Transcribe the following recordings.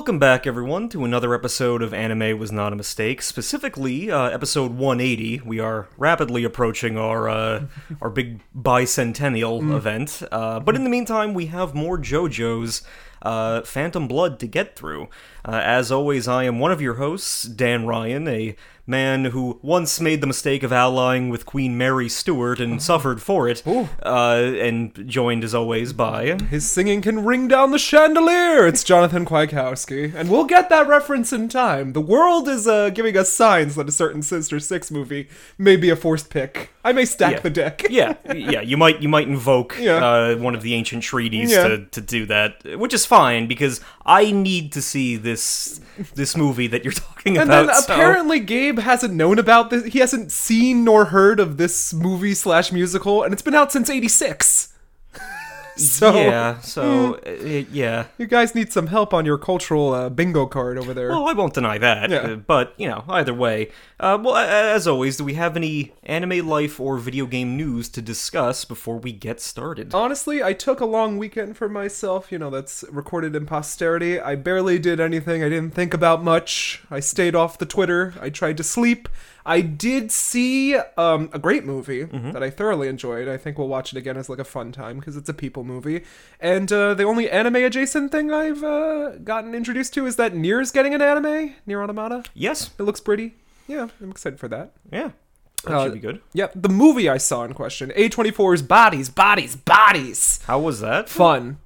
Welcome back, everyone, to another episode of Anime Was Not a Mistake. Specifically, uh, episode 180. We are rapidly approaching our uh, our big bicentennial event. Uh, but in the meantime, we have more JoJo's uh, Phantom Blood to get through. Uh, as always, I am one of your hosts, Dan Ryan, a man who once made the mistake of allying with Queen Mary Stuart and suffered for it, uh, and joined as always by. His singing can ring down the chandelier. It's Jonathan Kwiatkowski, and we'll get that reference in time. The world is uh, giving us signs that a certain Sister Six movie may be a forced pick. I may stack Yeah. the deck. yeah, yeah. You might you might invoke Yeah. uh, one of the ancient treaties Yeah. to, to do that, which is fine because I need to see this this movie that you're talking And about. And then so- apparently Gabe hasn't known about this. He hasn't seen nor heard of this movie slash musical, and it's been out since '86. so yeah, so uh, yeah. you guys need some help on your cultural uh, bingo card over there. Well, I won't deny that, Yeah. uh, but you know, either way. Uh, well, as always, do we have any anime life or video game news to discuss before we get started? Honestly, I took a long weekend for myself. You know, that's recorded in posterity. I barely did anything. I didn't think about much. I stayed off the Twitter. I tried to sleep. I did see um, a great movie that I thoroughly enjoyed. I think we'll watch it again as like a fun time because it's a people movie. And uh, the only anime adjacent thing I've uh, gotten introduced to is that Nier's getting an anime. Nier Automata. Yes, It looks pretty. Yeah, I'm excited for that. yeah, that Uh, should be good. Yep, the movie I saw in question, A24's Bodies, Bodies, Bodies How was that? fun.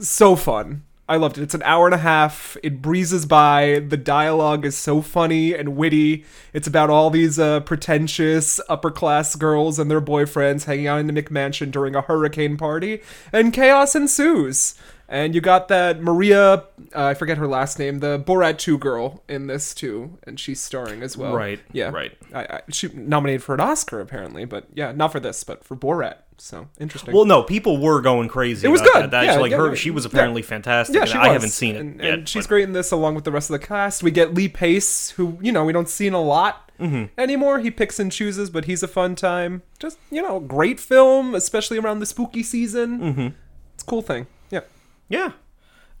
So fun. I loved it. It's an hour and a half. It breezes by. The dialogue is so funny and witty. It's about all these uh, pretentious upper class girls and their boyfriends hanging out in the McMansion during a hurricane party, and chaos ensues. And you got that Maria, uh, I forget her last name, the Borat 2 girl in this too, and she's starring as well. Right, Yeah. right. I, I, she nominated for an Oscar apparently, but yeah, not for this, but for Borat. So interesting. Well, no, people were going crazy. It was about good. That. That Yeah, like yeah, her, yeah. she was apparently fantastic. Yeah, she I haven't seen it and, yet. and she's but- great in this along with the rest of the cast. We get Lee Pace, who you know we don't see in a lot Mm-hmm. anymore. He picks and chooses, but he's a fun time. Just you know, great film, especially around the spooky season. Mm-hmm. It's a cool thing. Yeah. Yeah.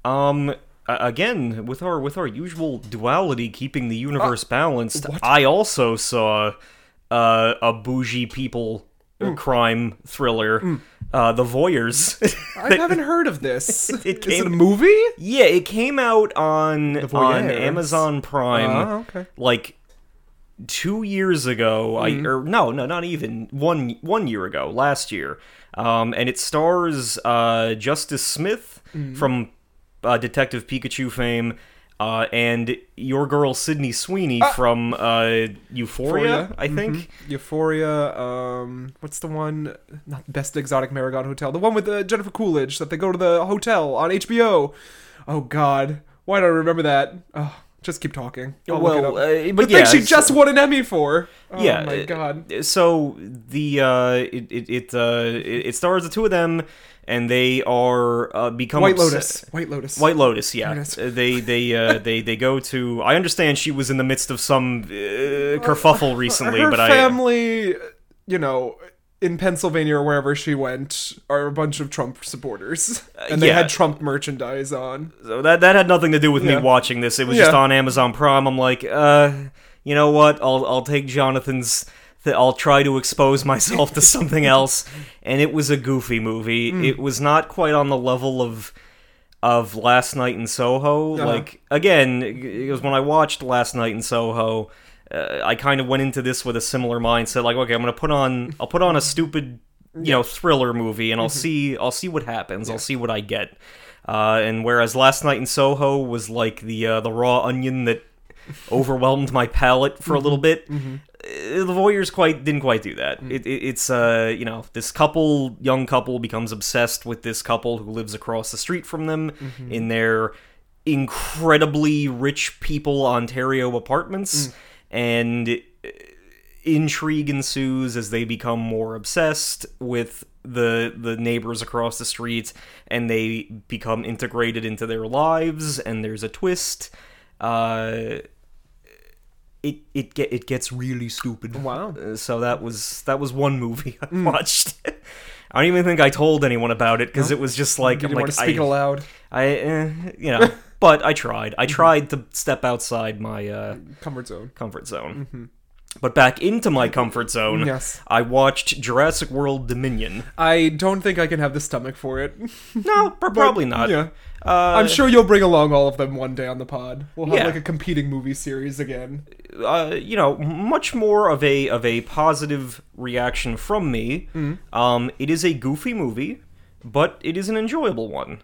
Um. Again, with our with our usual duality, keeping the universe balanced, I also saw uh, a bougie people uh, Mm. crime thriller, uh, The Voyeurs. I haven't heard of this. It Is it a movie? yeah, it came out on on Amazon Prime. Oh, okay. like two years ago i Mm-hmm. or no no not even one one year ago last year um and it stars uh justice smith Mm-hmm. from uh, detective pikachu fame uh, and your girl Sydney Sweeney from uh, Euphoria, Euphoria, I think. Mm-hmm. Euphoria. Um, what's the one? Not the Best Exotic Marigold Hotel. The one with uh, Jennifer Coolidge that they go to the hotel on HBO. Oh God, why do I remember that? Oh, just keep talking. I'll Well, uh, but the yeah, thing she just won an Emmy for. Oh yeah, my uh, God. So the uh, it it it, uh, it stars the two of them, and they are uh, become White Lotus. White Lotus. White Lotus, yeah. Lotus. Uh, They they uh, they they go to. I understand she was in the midst of some uh, kerfuffle recently, Her but I family, you know. In Pennsylvania or wherever she went, are a bunch of Trump supporters, and they Uh, yeah. had Trump merchandise on. so that that had nothing to do with me watching this. It was just on Amazon Prime. I'm like, uh, you know what? I'll I'll take Jonathan's. Th- I'll try to expose myself to something else, and it was a goofy movie. Hmm. It was not quite on the level of of Last Night in Soho. Uh-huh. Like again, it was when I watched Last Night in Soho. Uh, I kind of went into this with a similar mindset. Like, okay, I'm gonna put on, I'll put on a stupid, you know, thriller movie, and I'll Mm-hmm. see, I'll see what happens. I'll see what I get. Uh, and whereas Last Night in Soho was like the uh, the raw onion that overwhelmed my palate for a little bit. Mm-hmm. Uh, The Voyeurs quite didn't quite do that. Mm. It, it, it's uh you know this couple, young couple, becomes obsessed with this couple who lives across the street from them Mm-hmm. in their incredibly rich people Ontario apartments, Mm. And uh, intrigue ensues as they become more obsessed with the the neighbors across the street and they become integrated into their lives and there's a twist uh it it get it gets really stupid Wow. Uh, so that was that was one movie i Mm. watched I don't even think I told anyone about it because it was just like Did I'm you like want to speak I, aloud? I eh, you know but I tried. I tried to step outside my uh, Comfort zone. comfort zone. But back into my comfort zone, Yes. I watched Jurassic World Dominion. I don't think I can have the stomach for it. No, pr- probably not. Yeah. Uh, I'm sure you'll bring along all of them one day on the pod. We'll have Yeah. like a competing movie series again. uh, you know, much more of a of a positive reaction from me. Um, it is a goofy movie, but it is an enjoyable one.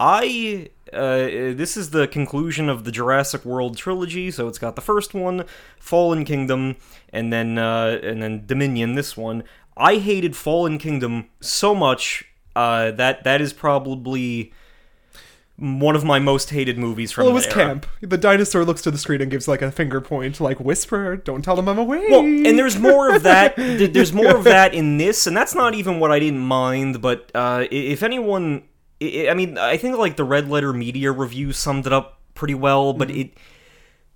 I uh, this is the conclusion of the Jurassic World trilogy, so it's got the first one, Fallen Kingdom, and then uh, and then Dominion. This one, I hated Fallen Kingdom so much uh, that that is probably one of my most hated movies from Well, it was camp. The dinosaur looks to the screen and gives like a finger point, like whisper, "Don't tell them I'm away." Well, and there's more of that. There's more of that in this, and that's not even what I didn't mind. But uh, if anyone, I I mean, I think like the Red Letter Media review summed it up pretty well. But it,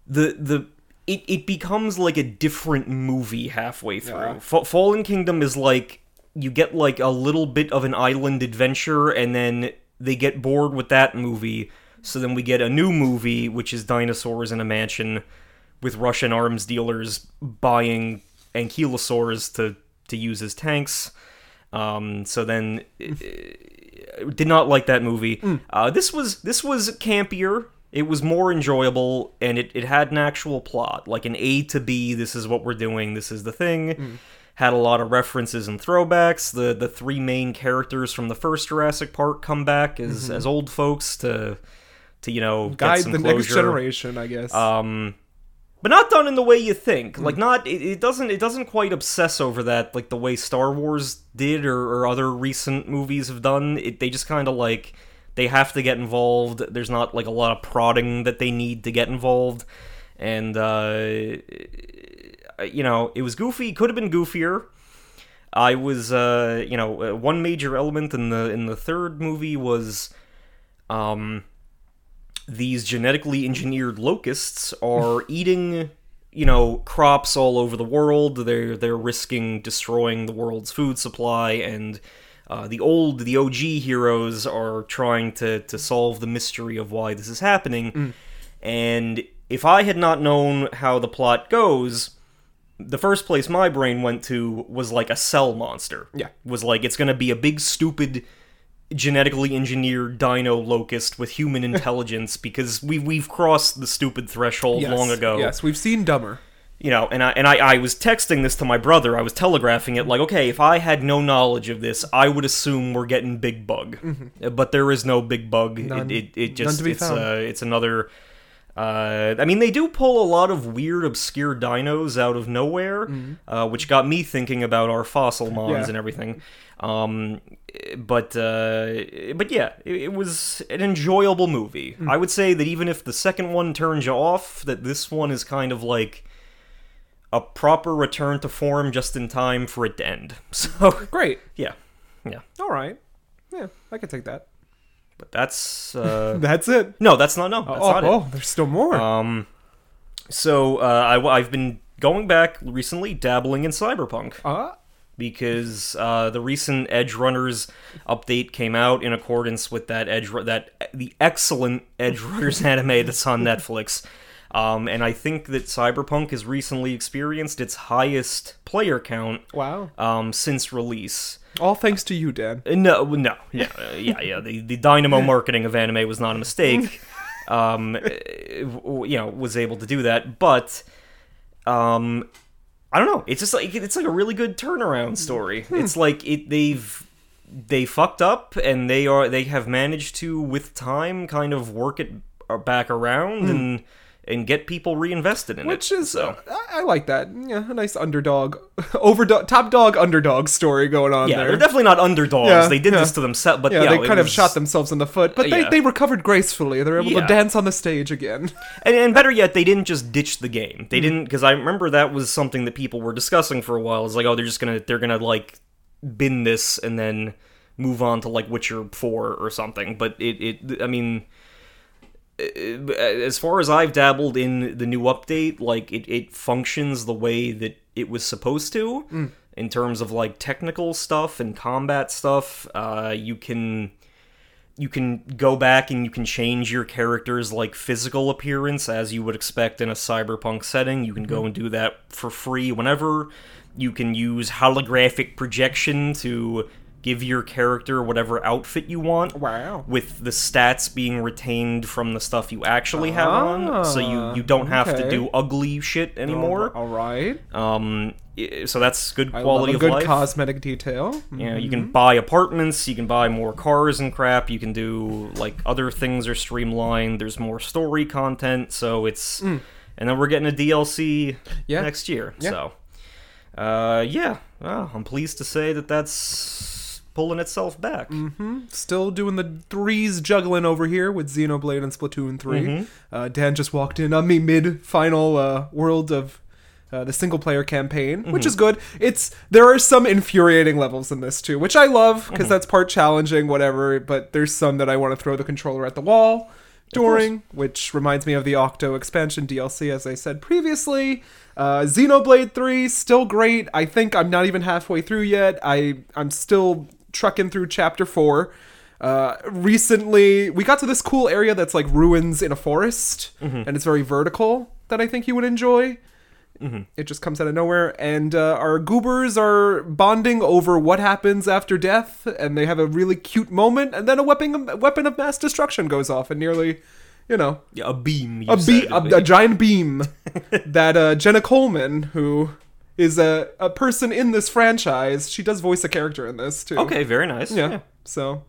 the the it it becomes like a different movie halfway through. Yeah. Fa- Fallen Kingdom is like you get like a little bit of an island adventure, and then they get bored with that movie. So then we get a new movie, which is dinosaurs in a mansion with Russian arms dealers buying ankylosaurs to to use as tanks. Um, so then, did not like that movie. Uh, this was this was campier. It was more enjoyable, and it, it had an actual plot, like an A to B. This is what we're doing. This is the thing. Had a lot of references and throwbacks. The the three main characters from the first Jurassic Park come back as as old folks to to you know get guide some the next generation, I guess. Um, but not done in the way you think. Hmm. Like not it, it doesn't it doesn't quite obsess over that like the way Star Wars did or, or other recent movies have done. It, they just kind of like they have to get involved. There's not like a lot of prodding that they need to get involved, and uh, you know it was goofy. Could have been goofier. I was, uh, you know, uh, one major element in the in the third movie was, um, these genetically engineered locusts are eating you know crops all over the world. They're they're risking destroying the world's food supply and uh, the old the OG heroes are trying to to solve the mystery of why this is happening. And if I had not known how the plot goes the first place my brain went to was like a cell monster. Yeah. was like it's gonna be a big stupid genetically engineered dino locust with human intelligence because we we've crossed the stupid threshold yes, long ago. Yes, we've seen Dumber. You know, and I and I, I was texting this to my brother. I was telegraphing it like, okay, if I had no knowledge of this, I would assume we're getting Big Bug, Uh, but there is no Big Bug. Mm-hmm. None- it, it it none just to be it's found. uh it's another. Uh, I mean, they do pull a lot of weird, obscure dinos out of nowhere, uh, which got me thinking about our fossil mons Mm-hmm. Yeah. and everything. Um, but uh, but yeah, it, it was an enjoyable movie. Hmm. I would say that even if the second one turns you off, that this one is kind of like a proper return to form just in time for it to end. So Great. yeah, yeah. All right. Yeah, I can take that. But that's uh, That's it. no, that's not no, that's oh, not oh, there's still more. Um, so uh, I, I've been going back recently, dabbling in cyberpunk. uh, because uh, the recent Edge Runners update came out in accordance with that Edge that the excellent Edge Runners anime that's on Netflix. Um, and I think that Cyberpunk has recently experienced its highest player count wow. um, since release. All thanks to you, Dan. Uh, No, no, yeah, uh, yeah, yeah. The the dynamo marketing of anime was not a mistake. Um, uh, you know, was able to do that, but um, I don't know. It's just like it's like a really good turnaround story. It's like it they've they fucked up and they are they have managed to with time kind of work it uh, back around and and get people reinvested in it. Which is, so. uh, I, I like that. Yeah, a nice underdog, overdog, top dog, underdog story going on yeah, there. they're definitely not underdogs. Yeah, they did yeah. this to themselves, but yeah, yeah, they kind of shot themselves in the foot, but they, they recovered gracefully. They're able to dance on the stage again. And, and better yet, they didn't just ditch the game. They didn't because I remember that was something that people were discussing for a while. It's like, oh, they're just gonna they're gonna like bin this and then move on to like Witcher Four or something. But it it I mean, Uh, as far as I've dabbled in the new update, like it it functions the way that it was supposed to mm. in terms of like technical stuff and combat stuff. Uh, you can you can go back and you can change your character's like physical appearance as you would expect in a cyberpunk setting. You can go mm. and do that for free whenever. You can use holographic projection to give your character whatever outfit you want Wow. with the stats being retained from the stuff you actually have on so you you don't have to do ugly shit anymore All right. um so that's good quality of good life cosmetic detail. you know, you can buy apartments, you can buy more cars and crap, you can do like other things are streamlined, there's more story content, so it's and then we're getting a DLC Mm. Yeah. next year. Yeah. So uh yeah, well, I'm pleased to say that that's pulling itself back. Still doing the threes juggling over here with Xenoblade and Splatoon 3. Mm-hmm. Uh, Dan just walked in on me mid final uh, world of uh, the single player campaign, Mm-hmm. which is good. It's there are some infuriating levels in this too, which I love because Mm-hmm. that's part challenging, whatever. But there's some that I want to throw the controller at the wall during, which reminds me of the Octo expansion DLC, as I said previously. Uh, Xenoblade 3 still great. I think I'm not even halfway through yet. I I'm still trucking through chapter four. Uh, recently, we got to this cool area that's like ruins in a forest, and it's very vertical. That I think you would enjoy. It just comes out of nowhere, and uh, our goobers are bonding over what happens after death, and they have a really cute moment, and then a weapon a weapon of mass destruction goes off, and nearly, you know, Yeah, a beam. You a, be- a, a giant beam that uh, Jenna Coleman, who is a, a person in this franchise, she does voice a character in this too. okay, very nice. Yeah. So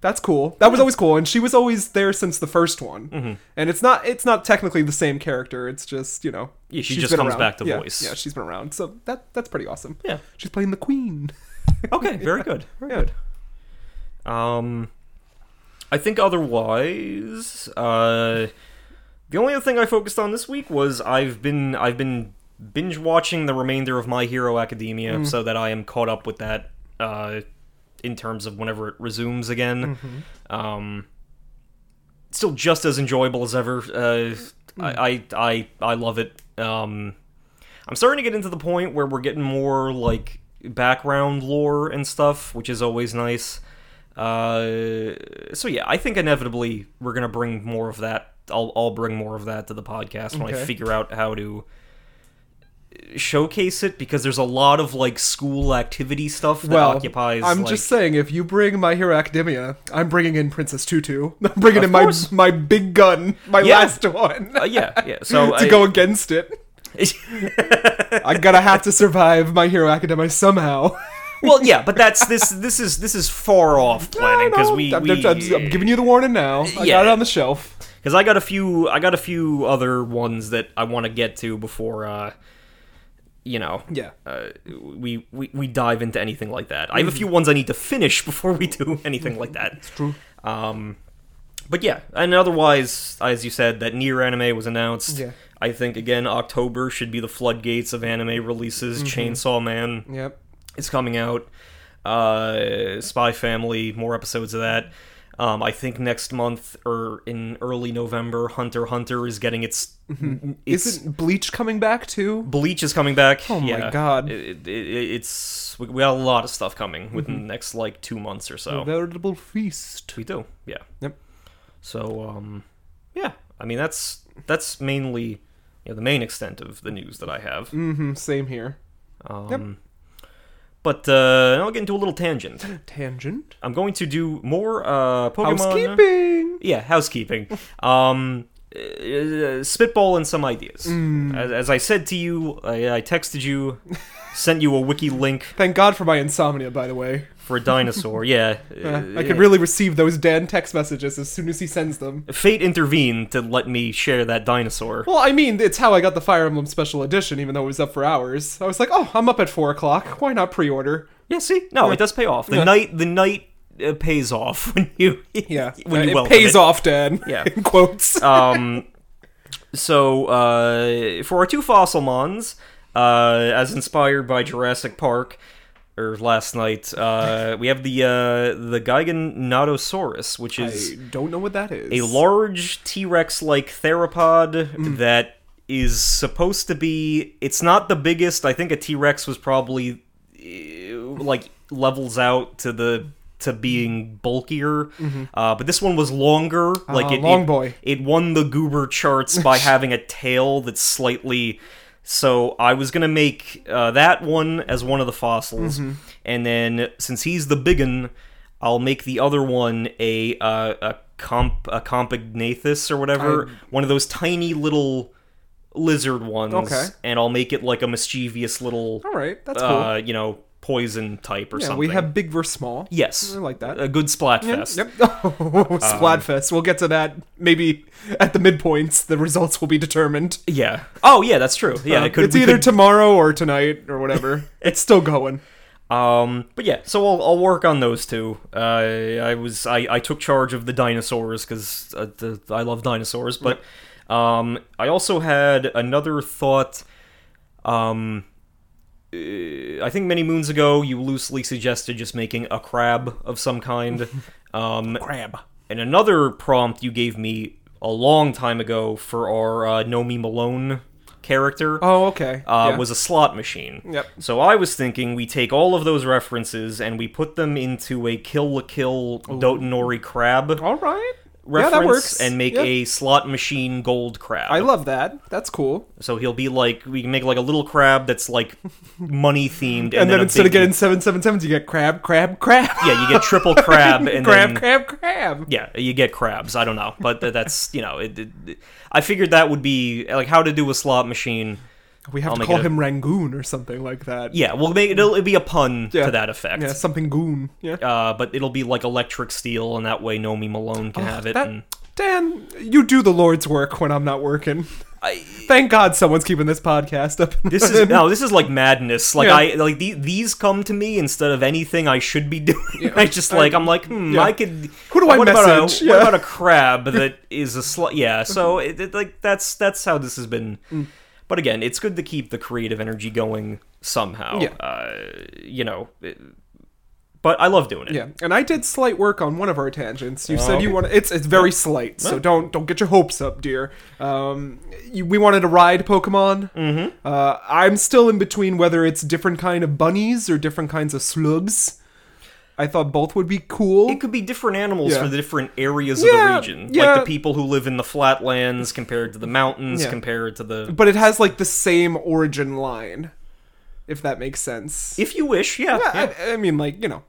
that's cool. That was always cool, and she was always there since the first one. Mm-hmm. And it's not it's not technically the same character. It's just you know Yeah, she just comes around. back to yeah, voice. Yeah, she's been around. So that that's pretty awesome. Yeah. she's playing the queen. Okay, very good. Very Yeah. good. Um, I think otherwise, uh, the only other thing I focused on this week was I've been I've been binge watching the remainder of My Hero Academia so that I am caught up with that uh, in terms of whenever it resumes again. Um, still just as enjoyable as ever. Uh, I, I I I love it. Um, I'm starting to get into the point where we're getting more like background lore and stuff, which is always nice. Uh, so yeah, I think inevitably we're gonna bring more of that. I'll I'll bring more of that to the podcast when I figure out how to showcase it because there's a lot of like school activity stuff that well, occupies. I'm like, just saying, if you bring My Hero Academia, I'm bringing in Princess Tutu. I'm bringing Of in my course. my big gun, my Yeah. last one, Uh, yeah, yeah. So to I- go against it. I'm gonna have to survive My Hero Academia somehow. well, yeah, but that's this. This is this is far off planning because we, I'm, we I'm- I'm giving you the warning now. I Yeah. got it on the shelf. because I got a few I got a few other ones that I want to get to before uh you know Yeah. uh, we, we we dive into anything like that. I have a few ones I need to finish before we do anything like that. It's true. Um but yeah, and otherwise as you said that Nier anime was announced. Yeah. I think again October should be the floodgates of anime releases. Mm-hmm. Chainsaw Man Yep. is coming out. Uh, Spy Family, more episodes of that. Um, I think next month or in early November, Hunter Hunter is getting its. its Mm-hmm. Isn't Bleach coming back too? Bleach is coming back. Oh my yeah. God. It, it, it- it's we we got a lot of stuff coming within Mm-hmm. the next like two months or so. A veritable feast. We do, yeah. Yep. So um, yeah. I mean that's that's mainly you know, the main extent of the news that I have. Mm-hmm. Same here. Um, But uh, I'll get into a little tangent. Tangent. I'm going to do more uh, Pokemon. Housekeeping. Yeah, housekeeping. um, uh, spitball and some ideas. As, as I said to you, I, I texted you, sent you a wiki link Thank God for my insomnia, by the way. For a dinosaur. yeah, Uh, I could really receive those Dan text messages as soon as he sends them. Fate intervened to let me share that dinosaur. Well, I mean, it's how I got the Fire Emblem Special Edition, even though it was up for hours. I was like, oh, I'm up at 4 o'clock. Why not pre order? Yeah, see, no, it does pay off. The Yeah. night, the night uh, pays off when you Yeah. when you it pays it. off, Dan. Yeah. In quotes. um, so uh, for our two Fossilmons, uh, as inspired by Jurassic Park, or last night, uh, we have the uh, the Giganotosaurus, which is I don't know what that is. a large T-Rex-like theropod that is supposed to be. It's not the biggest. I think a T-Rex was probably uh, like levels out to the to being bulkier. Uh, but this one was longer. Like Ah, it, long it- boy. It won the goober charts by having a tail that's slightly. So I was gonna make uh, that one as one of the fossils, Mm-hmm. and then since he's the biggin, I'll make the other one a uh, a comp a compsognathus or whatever, one of those tiny little lizard ones. Okay. and I'll make it like a mischievous little, All right, that's cool. uh, you know, poison type or yeah, something. we have big versus small. yes, I like that. a good splatfest. Yep. Splatfest. we'll get to that maybe at the midpoints. The results will be determined. Yeah. Oh yeah, that's true. Yeah, Uh, it could, it's either could- tomorrow or tonight or whatever. it's still going. Um, but yeah, so I'll, I'll work on those two. Uh, I was I, I took charge of the dinosaurs because uh, the, I love dinosaurs, but um, I also had another thought. Um, I think many moons ago you loosely suggested just making a crab of some kind. Um, Crab. and another prompt you gave me a long time ago for our uh, Nomi Malone character Oh, okay. uh, yeah. was a slot machine. Yep. So I was thinking we take all of those references and we put them into a Kill la Kill Dotonbori crab all right. Reference yeah, that works. and make Yeah. a slot machine gold crab. I love that. That's cool. so he'll be like we can make like a little crab that's like money themed, and, And, then, a instead big- of getting seven seven sevens, you get crab, crab, crab. yeah, you get triple crab and crab, then crab, crab. yeah, you get crabs. I don't know, but that's you know, it, it- I figured that would be like how to do a slot machine. We have I'll to call a- him Rangoon or something like that. Yeah, we'll make. It'll, it'll be a pun Yeah. to that effect. Yeah, something goon. Yeah. uh, but it'll be like electric steel, and that way Nomi Malone can have it. That- and Dan, you do the Lord's work when I'm not working. I, Thank God someone's keeping this podcast up. this is no, this is like madness. Like Yeah. I like the, these come to me instead of anything I should be doing. I just like I'm like hmm, yeah. I could. Who do I what About message? a, Yeah. What about a crab that is a slut? Yeah, so it, it, like that's that's how this has been. Mm. But again, it's good to keep the creative energy going somehow. Yeah. Uh, you know. it- but I love doing it. Yeah, and I did slight work on one of our tangents. You Oh, said you want it's it's very slight, so don't don't get your hopes up, dear. Um, you, we wanted to ride Pokemon. Mm-hmm. Uh, I'm still in between whether it's different kind of bunnies or different kinds of slugs. I thought both would be cool. It could be different animals Yeah. for the different areas Yeah, of the region. yeah. Like the people who live in the flatlands compared to the mountains compared to the. but it has like the same origin line, if that makes sense. If you wish, yeah. I, I mean, like you know,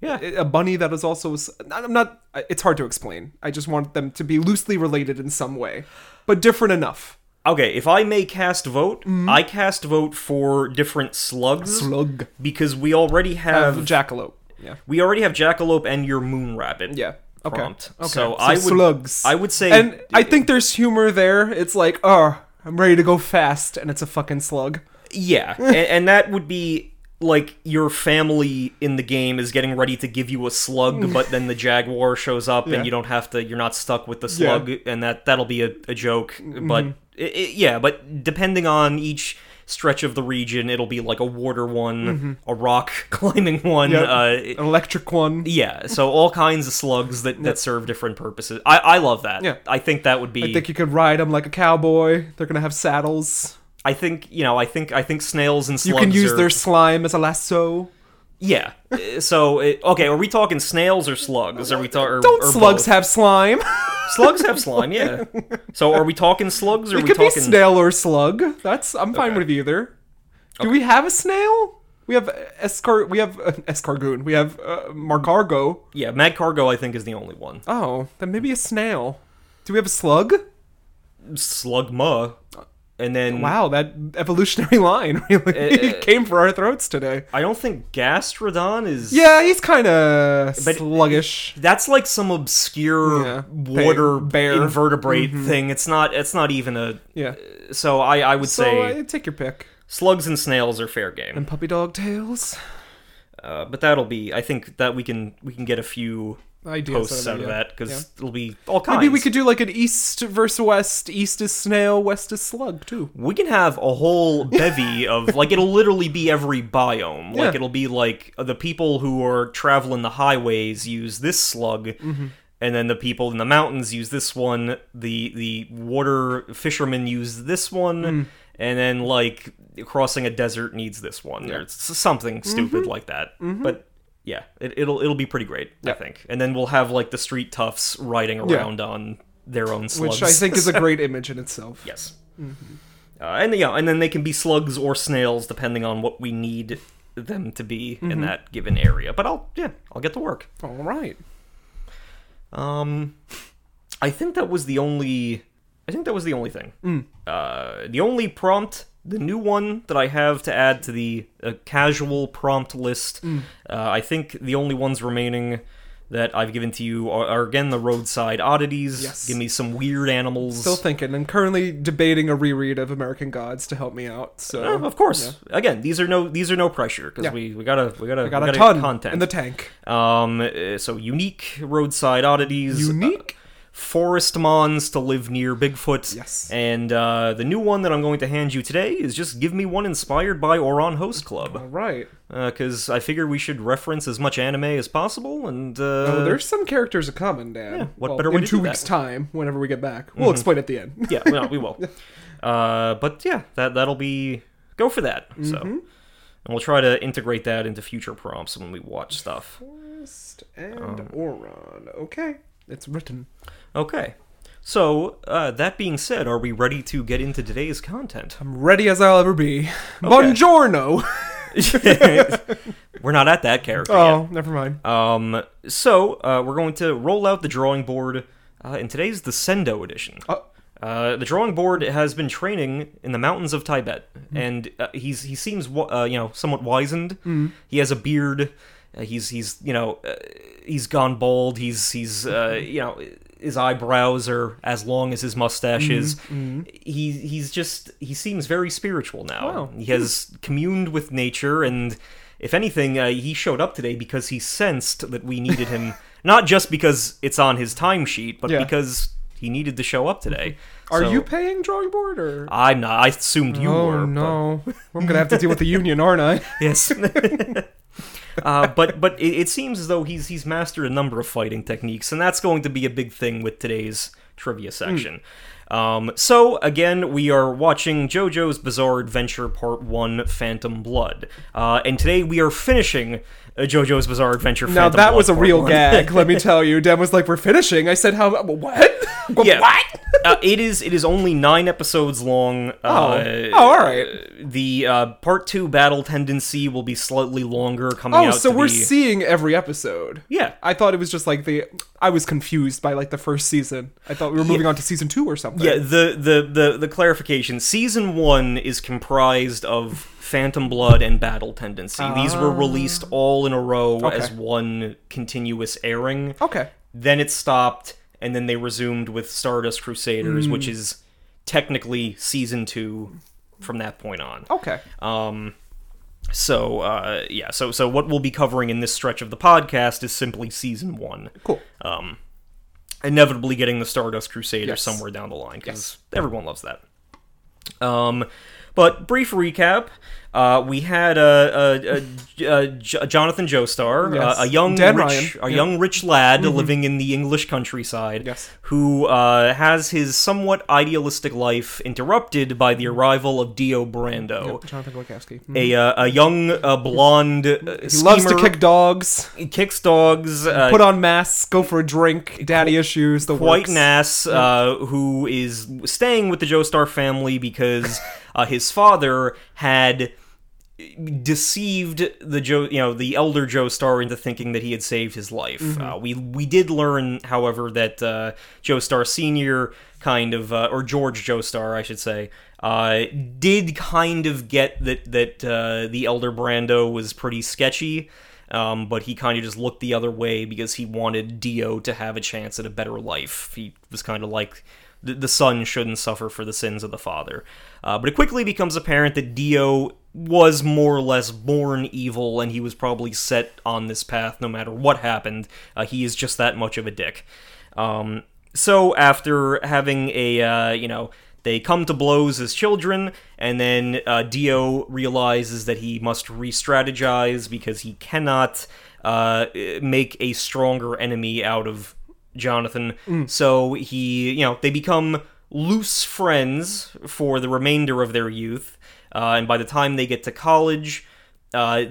Yeah. a bunny that is also. I'm not. It's hard to explain. I just want them to be loosely related in some way, but different enough. Okay, if I may cast vote, Mm-hmm. I cast vote for different slugs Slug. because we already have Have jackalope. Yeah. we already have jackalope and your moon rabbit. Yeah. Okay. Prompt. Okay. So I would- slugs. I would say and I think there's humor there. It's like, oh, I'm ready to go fast, and it's a fucking slug. Yeah, and, and that would be like your family in the game is getting ready to give you a slug, but then the jaguar shows up Yeah. and you don't have to. You're not stuck with the Yeah. Mm-hmm. slug, and that that'll be a, a joke. But i i yeah, but depending on each stretch of the region, it'll be like a water one, a rock climbing one. Mm-hmm. Yep. Uh, An electric one. yeah, so all kinds of slugs that, that serve different purposes. I, I love that. Yeah. I think that would be. I think you could ride them like a cowboy. They're gonna have saddles. I think you know. I think I think snails and slugs. You can use are, their slime as a lasso. Yeah. So it, okay, are we talking snails or slugs? Are we talking? Don't slugs have slime? slugs have slime? Yeah. So are we talking slugs or are we could be talking? snail or slug. That's I'm fine Okay. with either. Do we have a snail? We have escar. We have uh, escargoon. We have uh, Magcargo. yeah, Magcargo I think is the only one. Oh, then maybe a snail. Do we have a slug? Slugma, and then Wow, that evolutionary line really Uh, came for our throats today. I don't think Gastrodon is. Yeah, he's kind of sluggish. That's like some obscure Yeah. water Bear. Mm-hmm. invertebrate thing. It's not. It's not even a. Yeah. So I I would So say uh, take your pick. slugs and snails are fair game. And puppy dog tails. Uh, but that'll be. I think that we can we can get a few Ideas posts out of yeah. that because Yeah. it'll be all kinds. Maybe we could do like an east versus west. East is snail, west is slug too. We can have a whole bevy of like it'll literally be every biome. Like Yeah. it'll be like the people who are traveling the highways use this slug, Mm-hmm. and then the people in the mountains use this one. The the water fishermen use this one, Mm. and then like crossing a desert needs this one. Or it's something Mm-hmm. stupid like that. But yeah, it, it'll it'll be pretty great, I think. And then we'll have like the street toughs riding Yeah. around on their own slugs. which I think is a great image in itself. yes. Uh, and yeah, and then they can be slugs or snails depending on what we need them to be Mm-hmm. in that given area. But I'll yeah, I'll get to work. All right. Um, I think that was the only. I think that was the only thing. Hmm. Uh, the only prompt, the new one that I have to add to the uh, casual prompt list. Hmm. Uh, I think the only ones remaining that I've given to you are, are again the roadside oddities. Yes. Give me some weird animals. Still thinking and currently debating a reread of American Gods to help me out. So Uh, of course. Again, these are no these are no pressure because Yeah. we, we gotta we gotta I got we a gotta ton get content. in the tank. Um, uh, so unique roadside oddities. Unique? Uh, forest mons to live near Bigfoot. Yes. And uh, the new one that I'm going to hand you today is just give me one inspired by Ouran Host Club. right. Because I figure we should reference as much anime as possible, and uh, Oh, there's some characters are coming, Dan. what Well, better way in to two do that? Mm-hmm. weeks' time, whenever we get back, we'll explain at the end. yeah, we will. Uh, but yeah, that that'll be go for that. So, Mm-hmm. and we'll try to integrate that into future prompts when we watch stuff. Forest and Um, Ouran. Okay, it's written. Okay. So, uh, that being said, are we ready to get into today's content? I'm ready as I'll ever be. Buongiorno. We're not at that character oh, never mind. Um, so, uh, we're going to roll out the drawing board, uh, and today's the Sendo edition. Oh. Uh, the drawing board has been training in the mountains of Tibet, Hmm. and uh, he's he seems uh, you know somewhat wizened. Hmm. He has a beard. Uh, he's he's you know uh, he's gone bald. He's he's uh, you know his eyebrows are as long as his mustache is. Mm-hmm. Mm-hmm. He he's just he seems very spiritual now. Wow. He has communed with nature, and if anything, uh, he showed up today because he sensed that we needed him. not just because it's on his timesheet, but Yeah. because he needed to show up today. Mm-hmm. Are So- you paying drawing board or? I'm not. I assumed you oh were. but- no, I'm gonna have to deal with the union, aren't I? yes. uh, but but it, it seems as though he's he's mastered a number of fighting techniques, and that's going to be a big thing with today's trivia section. Um, so again, we are watching JoJo's Bizarre Adventure Part One: Phantom Blood, uh, and today we are finishing uh, JoJo's Bizarre Adventure. Now Phantom that was a real 1. gag. Let me tell you. Dan was like, "We're finishing." I said, "How? What? Yeah. What?" uh, it is. It is only nine episodes long. Oh. Uh, Oh, all right. The uh, part two battle tendency will be slightly longer, coming Oh, so we're seeing every episode. Yeah. I thought it was just like the. I was confused by like the first season. I thought we were moving on to season two or something. Yeah, the, the, the, the clarification. Season one is comprised of Phantom Blood and Battle Tendency. These were released all in a row Ah. Okay. as one continuous airing. Okay. Then it stopped, and then they resumed with Stardust Crusaders, Hmm. which is technically season two from that point on. Okay. Um, so uh, yeah, so so what we'll be covering in this stretch of the podcast is simply season one. Cool. Um, inevitably getting the Stardust Crusader Yes. somewhere down the line because everyone loves that. Um, but brief recap: uh, we had a, a, a, a J- Jonathan Joestar, Yes. uh, a young Dan rich, Ryan. a Yeah. Mm-hmm. young rich lad living in the English countryside, Yes. who uh, has his somewhat idealistic life interrupted by the arrival of Dio Brando. Jonathan Wachowski. A, uh, a young uh, blonde uh, He loves to kick dogs, He kicks dogs, uh, put on masks, go for a drink, daddy issues, the white ass uh, who is staying with the Joestar family because uh, his father had deceived the Joe, you know, the elder Joestar into thinking that he had saved his life. Mm-hmm. Uh, we we did learn, however, that uh, Joestar Senior kind of, uh, or George Joestar, I should say, uh, did kind of get that that uh, the elder Brando was pretty sketchy. Um, but he kind of just looked the other way because he wanted Dio to have a chance at a better life. He was kind of like the, the son shouldn't suffer for the sins of the father. Uh, but it quickly becomes apparent that Dio was more or less born evil, and he was probably set on this path no matter what happened. Uh, he is just that much of a dick. Um, so after having a, uh, you know, they come to blows as children, and then uh, Dio realizes that he must re strategize because he cannot uh, make a stronger enemy out of Jonathan. So he, you know, they become loose friends for the remainder of their youth. Uh, and by the time they get to college, uh,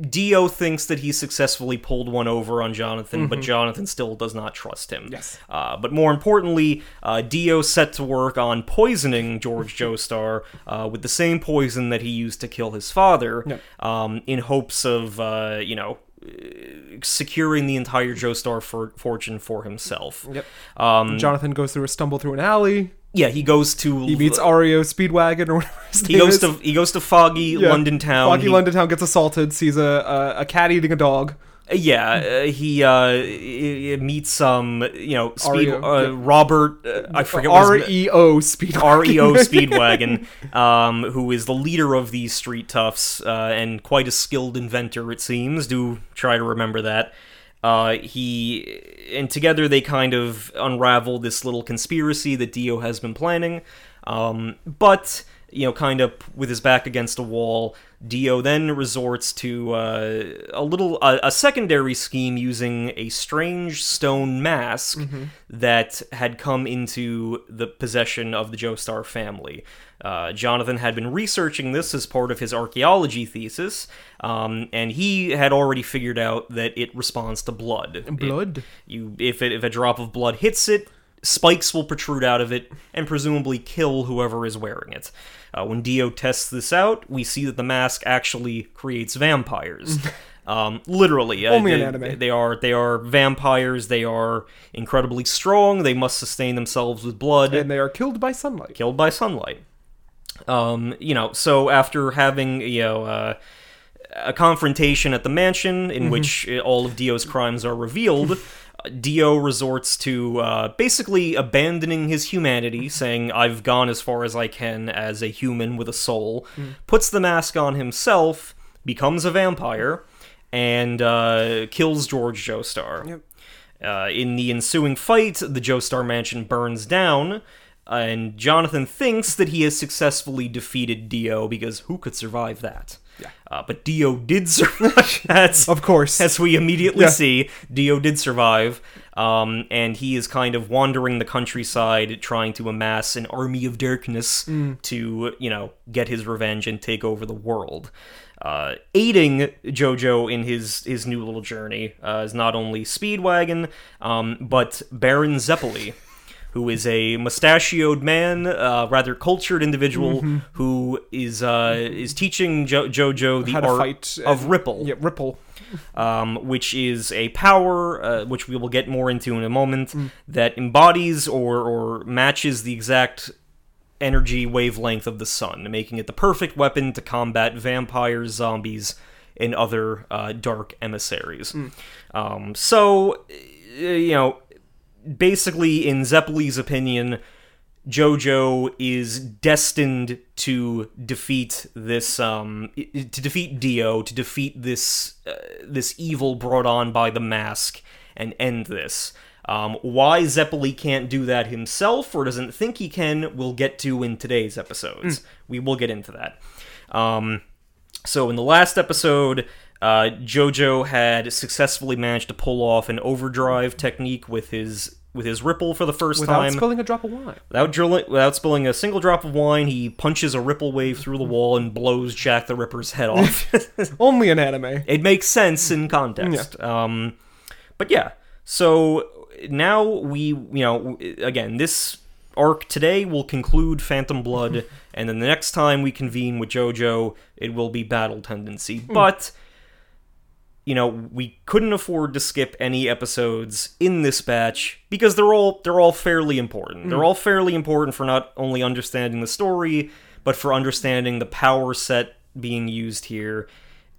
Dio thinks that he successfully pulled one over on Jonathan, but Jonathan still does not trust him. Mm-hmm. Yes. Uh, but more importantly, uh, Dio set to work on poisoning George Joestar uh, with the same poison that he used to kill his father, Yep. um, in hopes of, uh, you know, uh, securing the entire Joestar for- fortune for himself. Yep. Um, Jonathan goes through a stumble through an alley. Yeah, he goes to He meets Ario Speedwagon or whatever his he name goes is. to he goes to foggy Yeah. London town. Foggy He- London town gets assaulted, sees a, a, a cat eating a dog. Yeah, uh, he uh, he- he meets um, you know, speed Ario, uh, yeah. Robert. Uh, I forget what R E O Speedwagon. REO Speedwagon, um, who is the leader of these street toughs uh, and quite a skilled inventor, it seems. Do try to remember that. Uh, he and together they kind of unravel this little conspiracy that Dio has been planning. Um, but you know, kind of with his back against a wall, Dio then resorts to uh, a little a, a secondary scheme using a strange stone mask that had come into the possession of the Joestar family. Uh, Jonathan had been researching this as part of his archaeology thesis, um, and he had already figured out that it responds to blood. It- Blood. you, if it, if a drop of blood hits it, spikes will protrude out of it and presumably kill whoever is wearing it. Uh, when Dio tests this out, we see that the mask actually creates vampires. Um, literally, uh, Only in they, anime. They are they are vampires. They are incredibly strong. They must sustain themselves with blood And they are killed by sunlight. killed by sunlight. Um, you know, so after having you know uh, a confrontation at the mansion in which uh, all of Dio's crimes are revealed, uh, Dio resorts to uh, basically abandoning his humanity, saying, "I've gone as far as I can as a human with a soul." Puts the mask on himself, becomes a vampire, and uh, kills George Joestar. Yep. Uh, in the ensuing fight, the Joestar mansion burns down, and Jonathan thinks that he has successfully defeated Dio because who could survive that? Yeah. Uh, but Dio did survive. As, Of course. as we immediately Yeah. see, Dio did survive, um, and he is kind of wandering the countryside trying to amass an army of darkness Mm. to, you know, get his revenge and take over the world. Uh, aiding Jojo in his his new little journey uh, is not only Speedwagon, um, but Baron Zeppeli, who is a mustachioed man, uh, rather cultured individual Mm-hmm. who is uh, is teaching jo- Jojo the art of and- Ripple Yeah, Ripple. um, which is a power, uh, which we will get more into in a moment, Mm. that embodies or, or matches the exact energy wavelength of the sun, making it the perfect weapon to combat vampires, zombies, and other uh, dark emissaries. Mm. Um, so, uh, you know, basically, in Zeppeli's opinion, Jojo is destined to defeat this um to defeat Dio to defeat this uh, this evil brought on by the mask and end this. Um, why Zeppeli can't do that himself or doesn't think he can, we'll get to in today's episodes. We will get into that. Um, so in the last episode, uh, Jojo had successfully managed to pull off an overdrive technique with his with his ripple for the first Without time. spilling a drop of wine. Without drilling, without spilling a single drop of wine, he punches a ripple wave through the wall and blows Jack the Ripper's head off. Only an anime. it makes sense in context. Um, but yeah, so now we, you know, again, this arc today will conclude Phantom Blood, and then the next time we convene with JoJo, it will be Battle Tendency. But you know, we couldn't afford to skip any episodes in this batch because they're all they're all fairly important. They're all fairly important for not only understanding the story, but for understanding the power set being used here.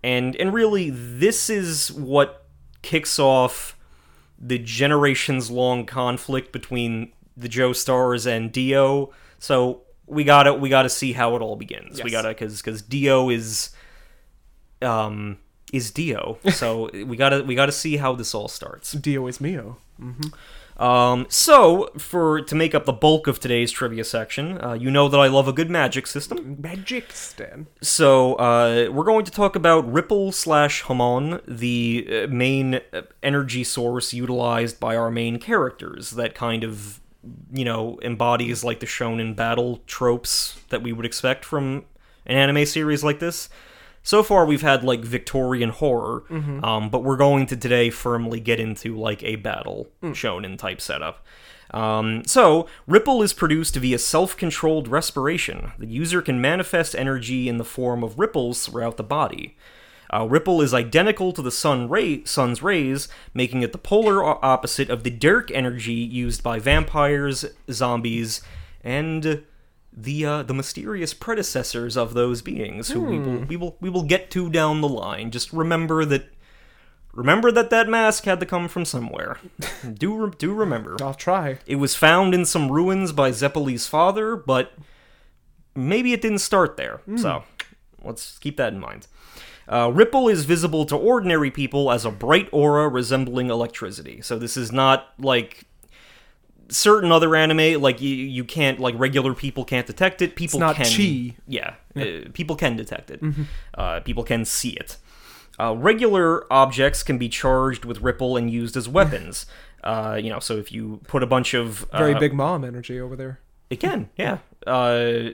And and really this is what kicks off the generations long conflict between the Joestars and Dio. So we gotta we gotta see how it all begins. We gotta because because Dio is um is Dio. So we gotta we gotta see how this all starts. Dio is Mio. Um, so for to make up the bulk of today's trivia section, uh, you know that I love a good magic system. Magic Stan. So uh, we're going to talk about Ripple slash Hamon, the uh, main uh, energy source utilized by our main characters. That kind of you know embodies like the shonen battle tropes that we would expect from an anime series like this. So far, we've had like Victorian horror, um, but we're going to today firmly get into like a battle shonen type setup. Um, so, Ripple is produced via self controlled respiration. The user can manifest energy in the form of ripples throughout the body. Uh, Ripple is identical to the sun ray, sun's rays, making it the polar opposite of the dark energy used by vampires, zombies, and the uh, the mysterious predecessors of those beings, who we will we will we will get to down the line. Just remember that. Remember that that mask had to come from somewhere. do re- do remember. I'll try. It was found in some ruins by Zeppeli's father, but maybe it didn't start there. So let's keep that in mind. Uh, Ripple is visible to ordinary people as a bright aura resembling electricity. So this is not like certain other anime. Like you, you can't like regular people can't detect it. People not can. chi. Yeah, uh, people can detect it. Uh, people can see it. Uh, regular objects can be charged with ripple and used as weapons. Uh, you know, so if you put a bunch of uh, Very big mom energy over there. it can, yeah. Uh,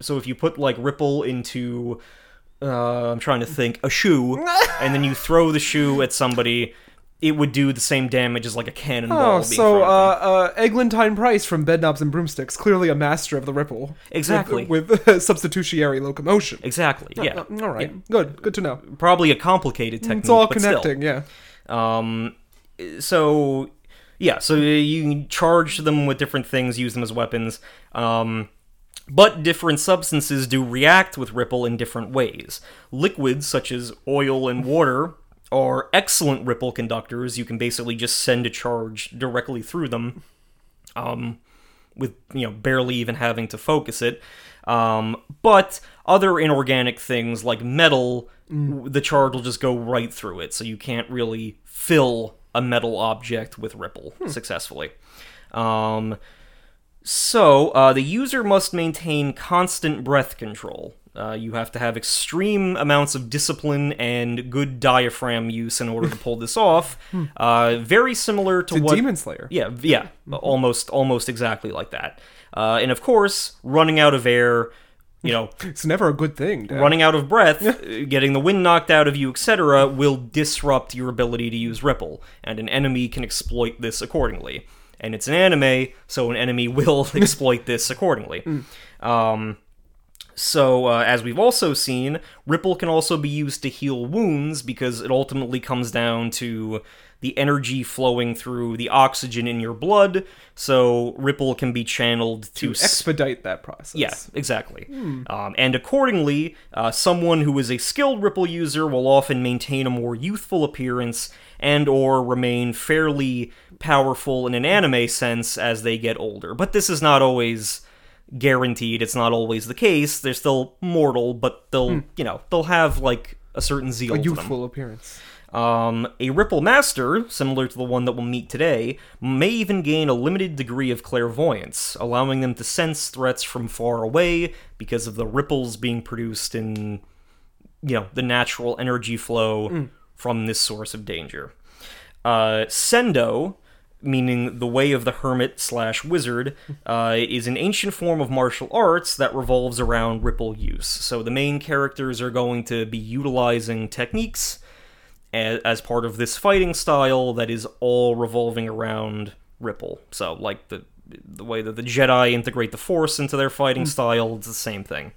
so if you put like ripple into, uh, I'm trying to think, a shoe, and then you throw the shoe at somebody, it would do the same damage as like a cannonball. Oh, being so uh, uh, Eglantine Price from Bedknobs and Broomsticks, clearly a master of the ripple. Exactly. With, with substitutionary locomotion. exactly, yeah. Uh, all right. Good. Good to know. Probably a complicated technique. It's all connecting. Yeah. Um, so yeah, so you charge them with different things, use them as weapons. Um, but different substances do react with ripple in different ways. Liquids such as oil and water are excellent ripple conductors. You can basically just send a charge directly through them. Um, with you know barely even having to focus it. Um, but other inorganic things like metal, w- the charge will just go right through it, so you can't really fill a metal object with ripple successfully. Um, so uh, the user must maintain constant breath control. Uh, you have to have extreme amounts of discipline and good diaphragm use in order to pull this off. Uh, very similar to To what Demon Slayer. yeah, yeah, almost almost exactly like that. Uh, and of course, running out of air, you know, It's never a good thing. Dad. running out of breath, uh, getting the wind knocked out of you, etc., will disrupt your ability to use ripple, and an enemy can exploit this accordingly. And it's an anime, so an enemy will exploit this accordingly. Um, so, uh, as we've also seen, Ripple can also be used to heal wounds because it ultimately comes down to the energy flowing through the oxygen in your blood. So, Ripple can be channeled to, to expedite that process. yeah, exactly. Um, and accordingly, uh, someone who is a skilled Ripple user will often maintain a more youthful appearance and or remain fairly powerful in an anime sense as they get older. But this is not always guaranteed. It's not always the case. They're still mortal, but they'll, you know, they'll have like a certain zeal A youthful appearance. Um, a Ripple Master, similar to the one that we'll meet today, may even gain a limited degree of clairvoyance, allowing them to sense threats from far away because of the ripples being produced in, you know, the natural energy flow from this source of danger. Uh, Sendo, meaning the way of the hermit slash wizard, uh, is an ancient form of martial arts that revolves around ripple use. So the main characters are going to be utilizing techniques a- as part of this fighting style that is all revolving around ripple. So like the the way that the Jedi integrate the Force into their fighting style, it's the same thing.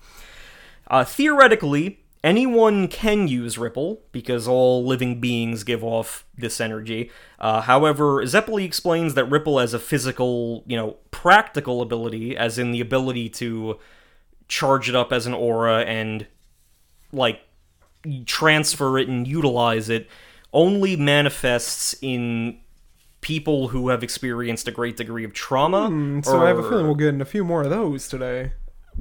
Uh, theoretically, anyone can use Ripple because all living beings give off this energy. Uh, however, Zeppeli explains that Ripple has a physical, you know, practical ability, as in the ability to charge it up as an aura and like transfer it and utilize it, only manifests in people who have experienced a great degree of trauma. Mm, So I have a feeling we'll get in a few more of those today.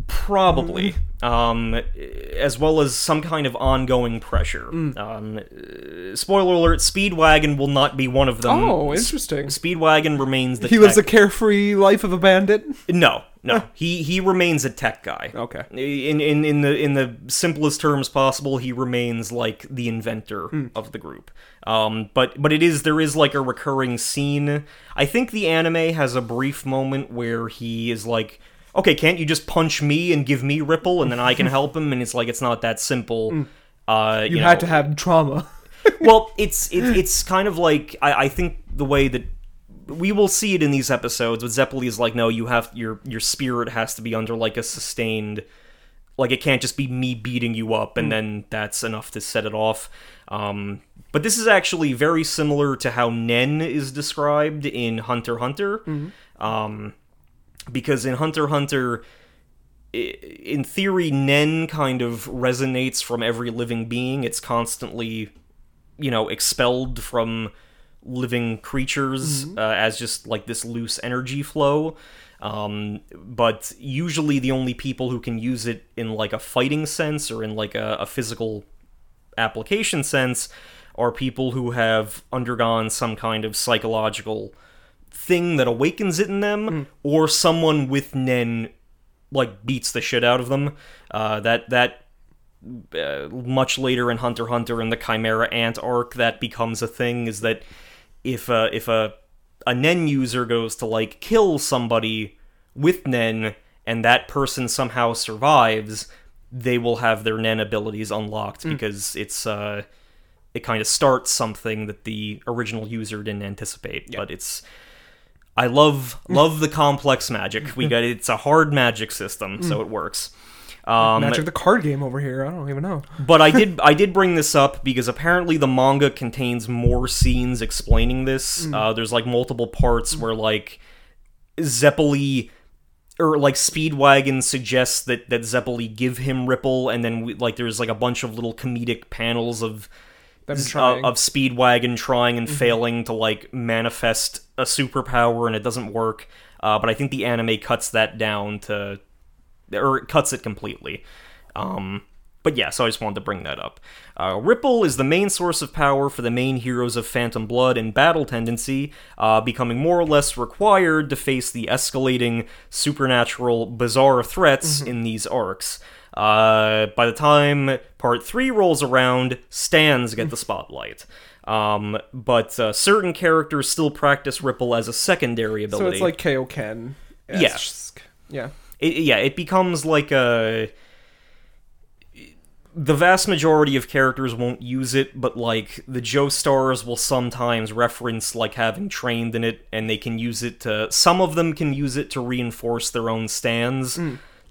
Probably. Um, as well as some kind of ongoing pressure. Um, uh, spoiler alert: Speedwagon will not be one of them. Oh, interesting. Speedwagon remains the. He lives a carefree life of a bandit. no, no. he he remains a tech guy. Okay. In in in the in the simplest terms possible, he remains like the inventor of the group. Um, but but it is there is like a recurring scene. I think the anime has a brief moment where he is like, "Okay, can't you just punch me and give me Ripple, and then I can help him?" And it's like it's not that simple. Uh, You, you, had know, to have trauma. well, it's it, it's kind of like I, I think the way that we will see it in these episodes. With Zeppeli is like, no, you have your your spirit has to be under like a sustained, like it can't just be me beating you up and then that's enough to set it off. Um, but this is actually very similar to how Nen is described in Hunter Hunter, um, because in Hunter Hunter in theory, Nen kind of resonates from every living being. It's constantly, you know, expelled from living creatures uh, as just like this loose energy flow. Um, but usually, the only people who can use it in like a fighting sense or in like a, a physical application sense are people who have undergone some kind of psychological thing that awakens it in them, or someone with Nen like beats the shit out of them. Uh, that that uh, much later in Hunter Hunter in the Chimera Ant arc that becomes a thing is that if uh, if a a Nen user goes to like kill somebody with Nen and that person somehow survives, they will have their Nen abilities unlocked because it's uh it kind of starts something that the original user didn't anticipate. But it's I love love the complex magic. We got it's a hard magic system, so it works. Um, Magic the card game over here. I don't even know. but I did I did bring this up because apparently the manga contains more scenes explaining this. Uh, there's like multiple parts where like Zeppeli or like Speedwagon suggests that that Zeppeli give him Ripple, and then we, like there's like a bunch of little comedic panels of Them z- trying. uh, of Speedwagon trying and failing to like manifest a superpower, and it doesn't work. Uh, but I think the anime cuts that down to, or it cuts it completely. Um, but yeah, so I just wanted to bring that up. Uh, Ripple is the main source of power for the main heroes of Phantom Blood and Battle Tendency, uh, becoming more or less required to face the escalating supernatural, bizarre threats in these arcs. Uh, by the time part three rolls around, stands get the spotlight. Um, but uh, certain characters still practice Ripple as a secondary ability. So it's like Kaio-ken. Yeah. Yeah. it, yeah, it becomes like a. The vast majority of characters won't use it, but like the Joestars will sometimes reference like having trained in it, and they can use it to. Some of them can use it to reinforce their own stands,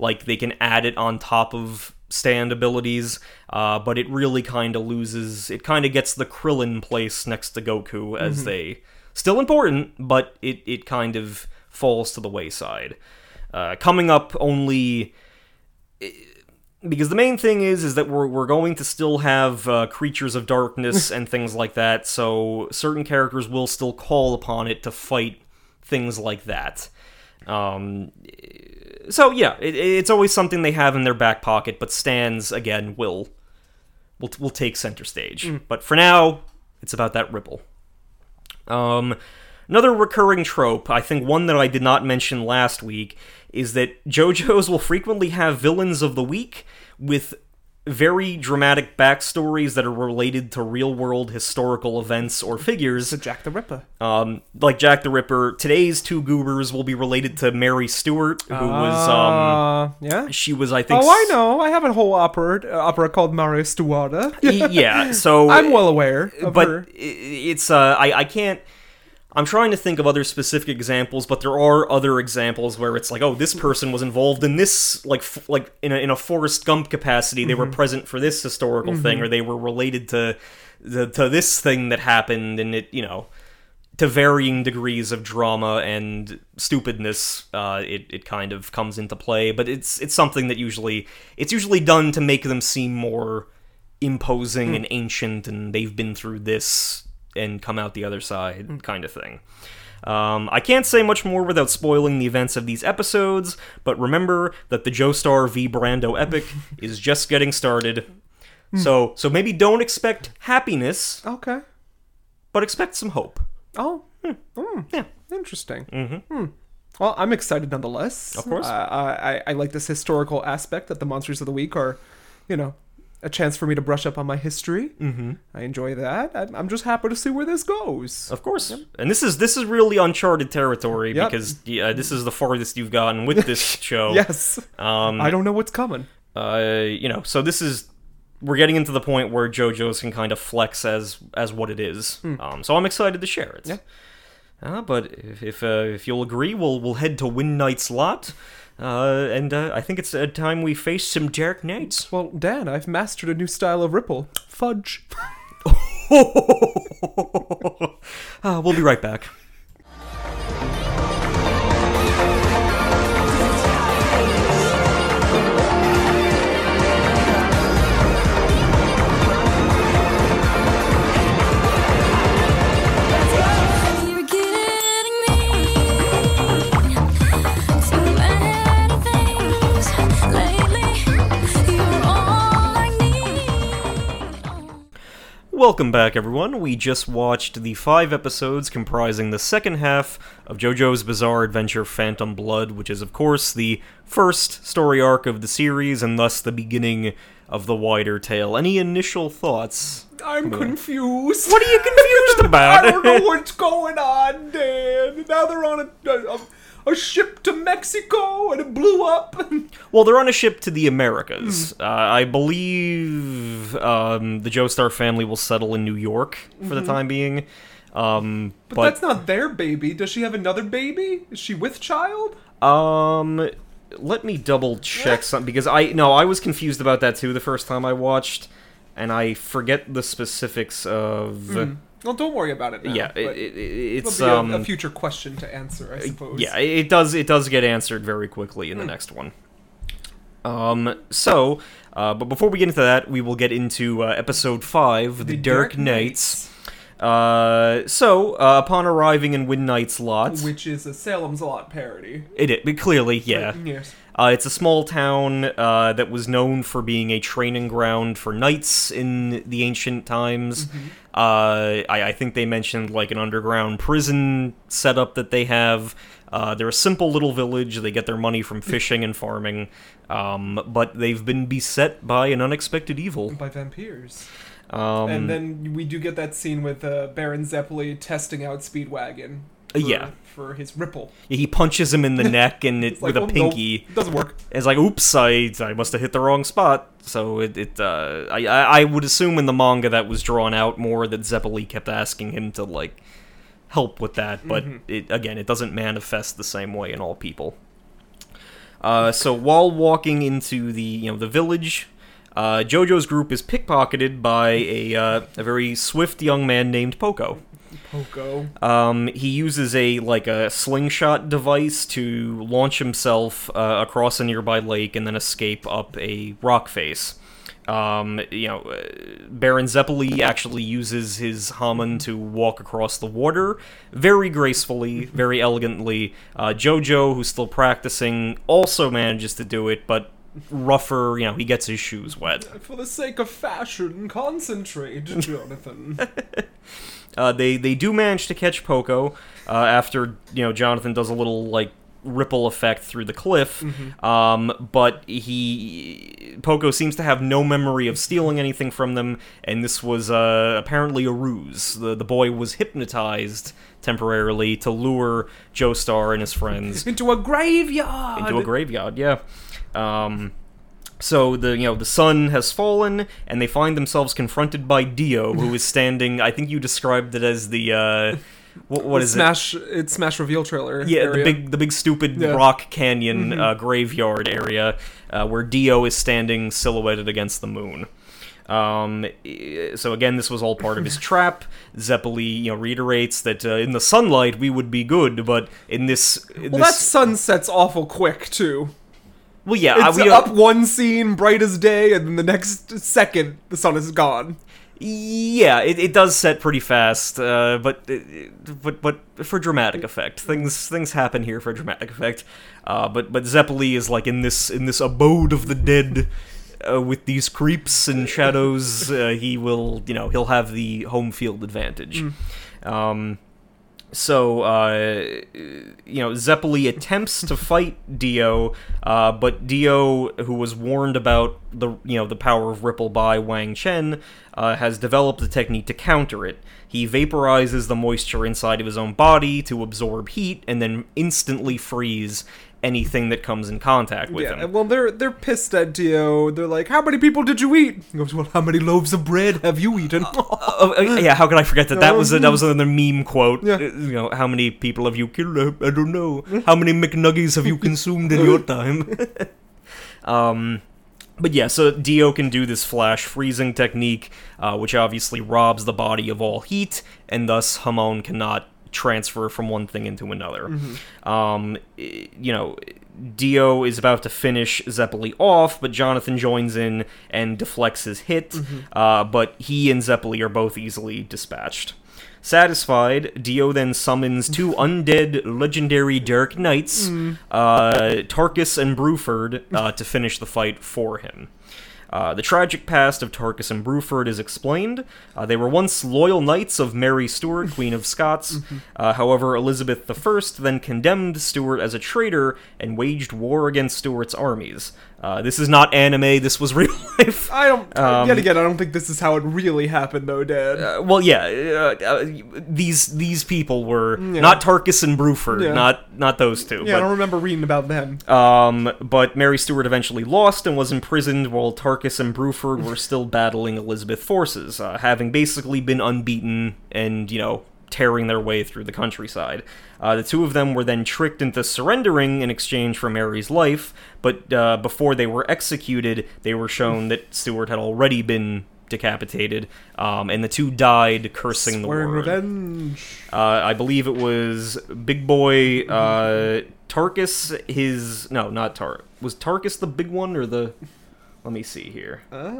like they can add it on top of stand abilities. Uh, but it really kind of loses. It kind of gets the Krillin place next to Goku as they still important, but it it kind of falls to the wayside. Uh, coming up only because the main thing is is that we're we're going to still have uh, creatures of darkness and things like that. So certain characters will still call upon it to fight things like that. Um, so yeah, it, it's always something they have in their back pocket. But stands again will will will take center stage. But for now, it's about that ripple. Um, another recurring trope, I think one that I did not mention last week, is that JoJo's will frequently have villains of the week with very dramatic backstories that are related to real world historical events or figures. So Jack the Ripper. Um, like Jack the Ripper, today's two goobers will be related to Mary Stuart, who was um Uh, yeah. she was I think Oh, I know. I have a whole opera uh, opera called Mary Stuarda. y- yeah, so I'm well aware of but her. it's uh I, I can't i'm trying to think of other specific examples but there are other examples where it's like oh this person was involved in this like f- like in a, in a forrest gump capacity. They were Mm-hmm. present for this historical thing or they were related to the, to this thing that happened and it you know to varying degrees of drama and stupidness uh, it, it kind of comes into play. But it's it's something that usually it's usually done to make them seem more imposing and ancient and they've been through this and come out the other side kind of thing um, I can't say much more without spoiling the events of these episodes, but remember that the Joestar v Brando epic is just getting started. So, so maybe don't expect happiness, Okay. but expect some hope. Oh. Mm. Yeah. Interesting. Mm-hmm. Well, I'm excited nonetheless. Of course. Uh, I, I I like this historical aspect that the monsters of the week are, you know, a chance for me to brush up on my history. Mm-hmm. I enjoy that. I'm, I'm just happy to see where this goes. Of course, and this is this is really uncharted territory Yep. because yeah, this is the farthest you've gotten with this show. Yes. Um, I don't know what's coming. uh, you know, so this is we're getting into the point where JoJo's can kind of flex as as what it is. Um, so I'm excited to share it. Yeah. Uh, but if if, uh, if you'll agree, we'll we'll head to Windknight's Lot, uh, and uh, I think it's a time we face some Dark Knights. Well, Dan, I've mastered a new style of ripple. Fudge. uh, we'll be right back. Welcome back, everyone. We just watched the five episodes comprising the second half of JoJo's Bizarre Adventure Phantom Blood, which is, of course, the first story arc of the series and thus the beginning of the wider tale. Any initial thoughts? I'm confused. What are you confused about? I don't know what's going on, Dan. Now they're on a, a, a ship to Mexico and it blew up. Well, they're on a ship to the Americas. Uh, I believe um, the Joestar family will settle in New York for the time being. Um, But, but that's not their baby. Does she have another baby? Is she with child? Um, let me double check something because I no, I was confused about that too the first time I watched, and I forget the specifics of. Well, don't worry about it now. Yeah, it, it, it's a- um. a, future question to answer, I suppose. yeah, it does. It does get answered very quickly in the next one. Um. So, uh, but before we get into that, we will get into uh, episode five, the, Dark, Knights. Uh. So, uh, upon arriving in Windknight's Lot, which is a Salem's Lot parody. it, it clearly, yeah. Yes. Uh, it's a small town uh, that was known for being a training ground for knights in the ancient times. Uh, I, I think they mentioned like an underground prison setup that they have. Uh, they're a simple little village. They get their money from fishing and farming, um, but they've been beset by an unexpected evil. By vampires. Um, and then we do get that scene with uh, Baron Zeppeli testing out Speedwagon. For, yeah. For his ripple. he punches him in the neck and it, like, with a oh, pinky. doesn't work. It's like, oops, I I must have hit the wrong spot. So it, it uh, I I I would assume in the manga that was drawn out more that Zeppeli kept asking him to like help with that, but it again it doesn't manifest the same way in all people. Uh, so while walking into the you know the village, uh, JoJo's group is pickpocketed by a uh, a very swift young man named Poco. Poco. Um, he uses a like a slingshot device to launch himself uh, across a nearby lake and then escape up a rock face. Um, you know, uh, Baron Zeppeli actually uses his Hamon to walk across the water very gracefully, very elegantly. Uh, Jojo, who's still practicing, also manages to do it, but rougher. You know, he gets his shoes wet. For the sake of fashion, concentrate, Jonathan. Uh, they they do manage to catch Poco uh, after you know Jonathan does a little like ripple effect through the cliff. Um, but he Poco seems to have no memory of stealing anything from them, and this was uh, apparently a ruse. The the boy was hypnotized temporarily to lure Joestar and his friends Into a graveyard! into a graveyard. Yeah. Um, so the you know the sun has fallen, and they find themselves confronted by Dio, who is standing. I think you described it as the uh, what, what is it? Smash, it's Smash reveal trailer. Yeah, the big the big stupid Yeah. rock canyon uh, graveyard area uh, where Dio is standing silhouetted against the moon. Um, so again, this was all part of his trap. Zeppeli, you know, reiterates that uh, in the sunlight we would be good, but in this, in Well, this that sun sets awful quick, too. Well, yeah, I- It's we up one scene, bright as day, and then the next second, the sun is gone. Yeah, it, it does set pretty fast, uh, but but but for dramatic effect, things things happen here for dramatic effect. Uh, but but Zeppeli is like in this in this abode of the dead, uh, with these creeps and shadows. Uh, he will you know he'll have the home field advantage. Um, so uh, you know Zeppeli attempts to fight Dio, uh, but Dio, who was warned about the you know the power of Ripple by Wang Chen, uh, has developed a technique to counter it. He vaporizes the moisture inside of his own body to absorb heat and then instantly freeze anything that comes in contact with Yeah, him. well, they're they're pissed at Dio. They're like, "How many people did you eat?" He goes, "Well, how many loaves of bread have you eaten?" Oh, uh, yeah, how could I forget that? That was a, that was another meme quote. Yeah. Uh, You know, how many people have you killed? I, I don't know. How many McNuggies have you consumed in your time? um, but yeah, so Dio can do this flash freezing technique, uh, which obviously robs the body of all heat, and thus Hamon cannot transfer from one thing into another. Um, you know, Dio is about to finish Zeppeli off, but Jonathan joins in and deflects his hit. Uh, but he and Zeppeli are both easily dispatched. Satisfied, Dio then summons two undead legendary Dark Knights, uh, Tarkus and Bruford, uh, to finish the fight for him. Uh, the tragic past of Tarkus and Bruford is explained. Uh, they were once loyal knights of Mary Stuart, Queen of Scots. Uh, however, Elizabeth I then condemned Stuart as a traitor and waged war against Stuart's armies. Uh, this is not anime, this was real life. I don't. Um, yet again, I don't think this is how it really happened, though, Dad. Uh, well, yeah, uh, uh, these these people were not Tarkus and Bruford, Yeah. not not those two. yeah, I don't remember reading about them. Um, but Mary Stuart eventually lost and was imprisoned while Tarkus and Bruford were still battling Elizabeth forces, uh, having basically been unbeaten and, you know, tearing their way through the countryside. Uh, the two of them were then tricked into surrendering in exchange for Mary's life, but uh, before they were executed, they were shown that Stuart had already been decapitated, um, and the two died cursing the Swearing word. revenge. Uh, I believe it was Big Boy uh, Tarkus. His no, not Tar. Was Tarkus the big one or the? Let me see here. Uh,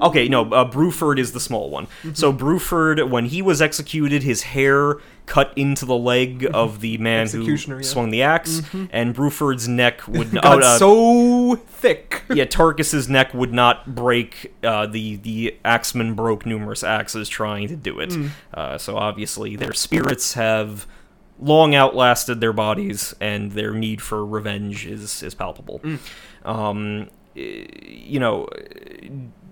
Okay, no, uh, Bruford is the small one. So Bruford, when he was executed, his hair cut into the leg of the man who yeah. swung the axe, and Bruford's neck would not. got uh, so thick. yeah, Tarkus's neck would not break. Uh, the the axeman broke numerous axes trying to do it. Uh, so obviously, their spirits have long outlasted their bodies, and their need for revenge is is palpable. Um, eh, you know,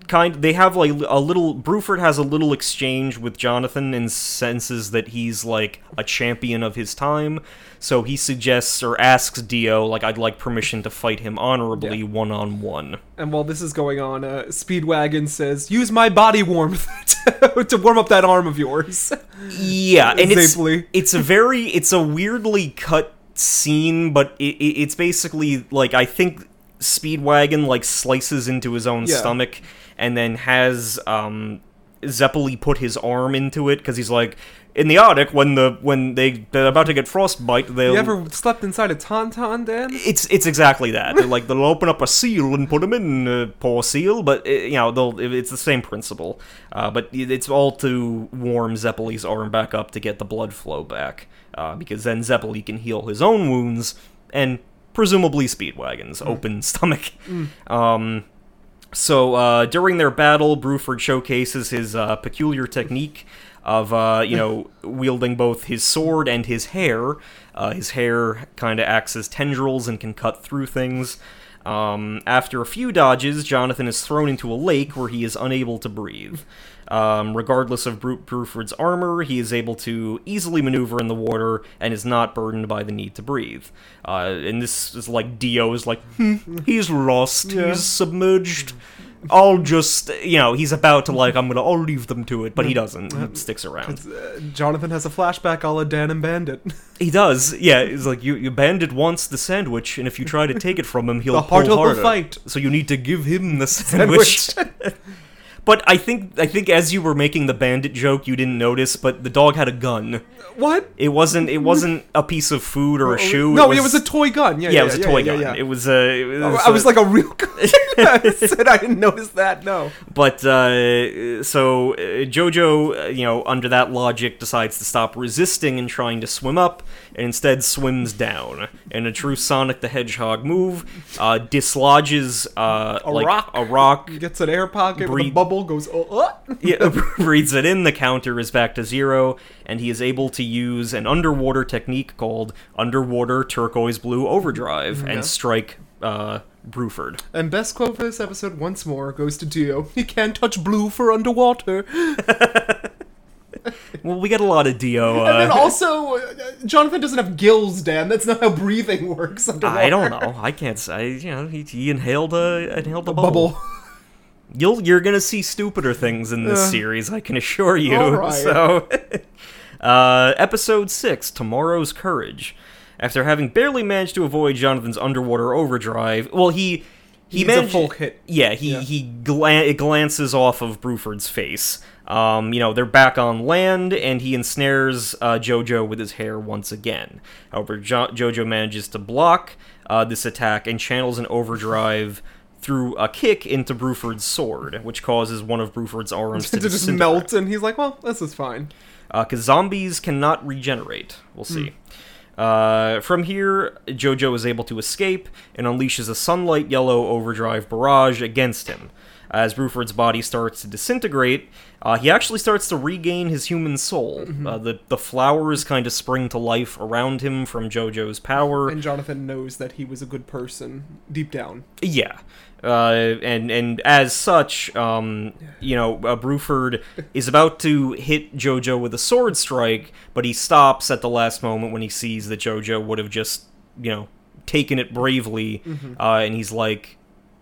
kind they have like a little Bruford has a little exchange with Jonathan and senses that he's like a champion of his time so he suggests or asks Dio like I'd like permission to fight him honorably one on one And while this is going on, uh, Speedwagon says, "Use my body warmth to, to warm up that arm of yours." yeah and it's it's a very it's a weirdly cut scene but it, it, it's basically like I think Speedwagon like slices into his own Yeah. stomach and then has um Zeppeli put his arm into it because he's like in the Arctic when the when they they're about to get frostbite they'll You ever slept inside a tauntaun, Dan? it's it's exactly that. They're like they'll open up a seal and put him in, uh, poor seal. But uh, you know, they'll it's the same principle. Uh, but it's all to warm Zeppeli's arm back up to get the blood flow back, uh, because then Zeppeli can heal his own wounds and presumably Speedwagon's open stomach. Um, so uh, during their battle, Bruford showcases his uh, peculiar technique of uh, you know wielding both his sword and his hair. Uh, his hair kind of acts as tendrils and can cut through things. Um, after a few dodges, Jonathan is thrown into a lake where he is unable to breathe. Um, regardless of Bru- Bruford's armor, he is able to easily maneuver in the water and is not burdened by the need to breathe. Uh, and this is like Dio is like, hmm, he's lost, Yeah. he's submerged. I'll just, you know, he's about to like, I'm gonna, I'll leave them to it, but he doesn't. He sticks around. Uh, Jonathan has a flashback a la Dan and Bandit. He does, yeah. He's like you, you bandit wants the sandwich, and if you try to take it from him, he'll The pull harder fight. So you need to give him the sandwich. But I think, I think as you were making the bandit joke, you didn't notice, but the dog had a gun. what? It wasn't, it wasn't a piece of food or a shoe. No, it was, a toy gun. Yeah, yeah, it was a toy yeah, gun. It was a. It was I was a- like a real gun. I said I didn't notice that. No. But uh, so uh, Jojo, uh, you know, under that logic, decides to stop resisting and trying to swim up, and instead swims down. In a true Sonic the Hedgehog move, uh, dislodges uh, A like rock. a rock, Gets an air pocket with a Bubble. Goes. Oh, uh. yeah, breathes it in. The counter is back to zero, and he is able to use an underwater technique called underwater turquoise blue overdrive and strike uh, Bruford. And best quote for this episode once more goes to Dio. He can't touch Bruford underwater. Well, we get a lot of Dio. And then Uh, also, uh, Jonathan doesn't have gills, Dan. That's not how breathing works underwater. I don't know. I can't say. You know, he, he inhaled a inhaled a Bubble. bubble. You'll you're gonna see stupider things in this Uh, series. I can assure you. right. So, uh, episode six, tomorrow's courage. After having barely managed to avoid Jonathan's underwater overdrive, well, he he Needs a full hit. Yeah, he Yeah. he glan- glances off of Bruford's face. Um, you know, they're back on land, and he ensnares uh, Jojo with his hair once again. However, jo- Jojo manages to block uh, this attack and channels an overdrive through a kick into Bruford's sword, which causes one of Bruford's arms to, to just melt, and he's like, well, this is fine. because zombies cannot regenerate. We'll see. Uh, from here, Jojo is able to escape and unleashes a sunlight yellow overdrive barrage against him. As Bruford's body starts to disintegrate, uh, he actually starts to regain his human soul. Uh, the the flowers kind of spring to life around him from Jojo's power. And Jonathan knows that he was a good person deep down. Yeah. Uh, and and as such, um, you know, uh, Bruford is about to hit Jojo with a sword strike, but he stops at the last moment when he sees that Jojo would have just, you know, taken it bravely, uh, and he's like,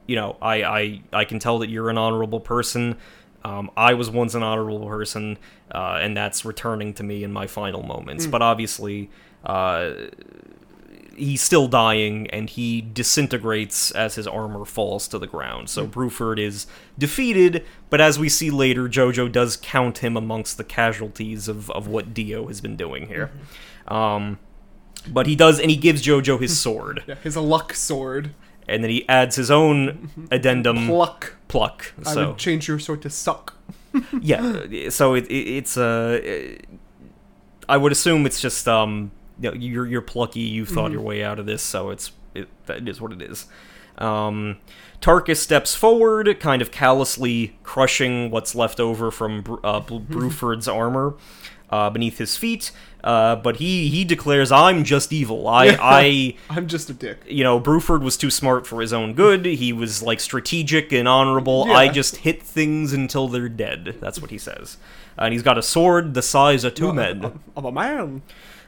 you know, I, I I can tell that you're an honorable person. Um, I was once an honorable person, uh, and that's returning to me in my final moments. But obviously, uh, he's still dying and he disintegrates as his armor falls to the ground. So Bruford is defeated, but as we see later, Jojo does count him amongst the casualties of, of what Dio has been doing here. Um, but he does, and he gives Jojo his sword, Yeah, his luck sword. and then he adds his own addendum Pluck. pluck. I So would change your sword to suck. yeah, so it, it it's uh, I would assume it's just um, you know, you're you're plucky. You've thought your way out of this, so it's it, that is what it is. Um, Tarkus steps forward, kind of callously crushing what's left over from uh, Bru- Bruford's armor uh, beneath his feet. Uh, but he he declares, "I'm just evil. I I." I'm just a dick. you know, Bruford was too smart for his own good. He was like strategic and honorable. I just hit things until they're dead. That's what he says. And he's got a sword the size of two men. I'm a man.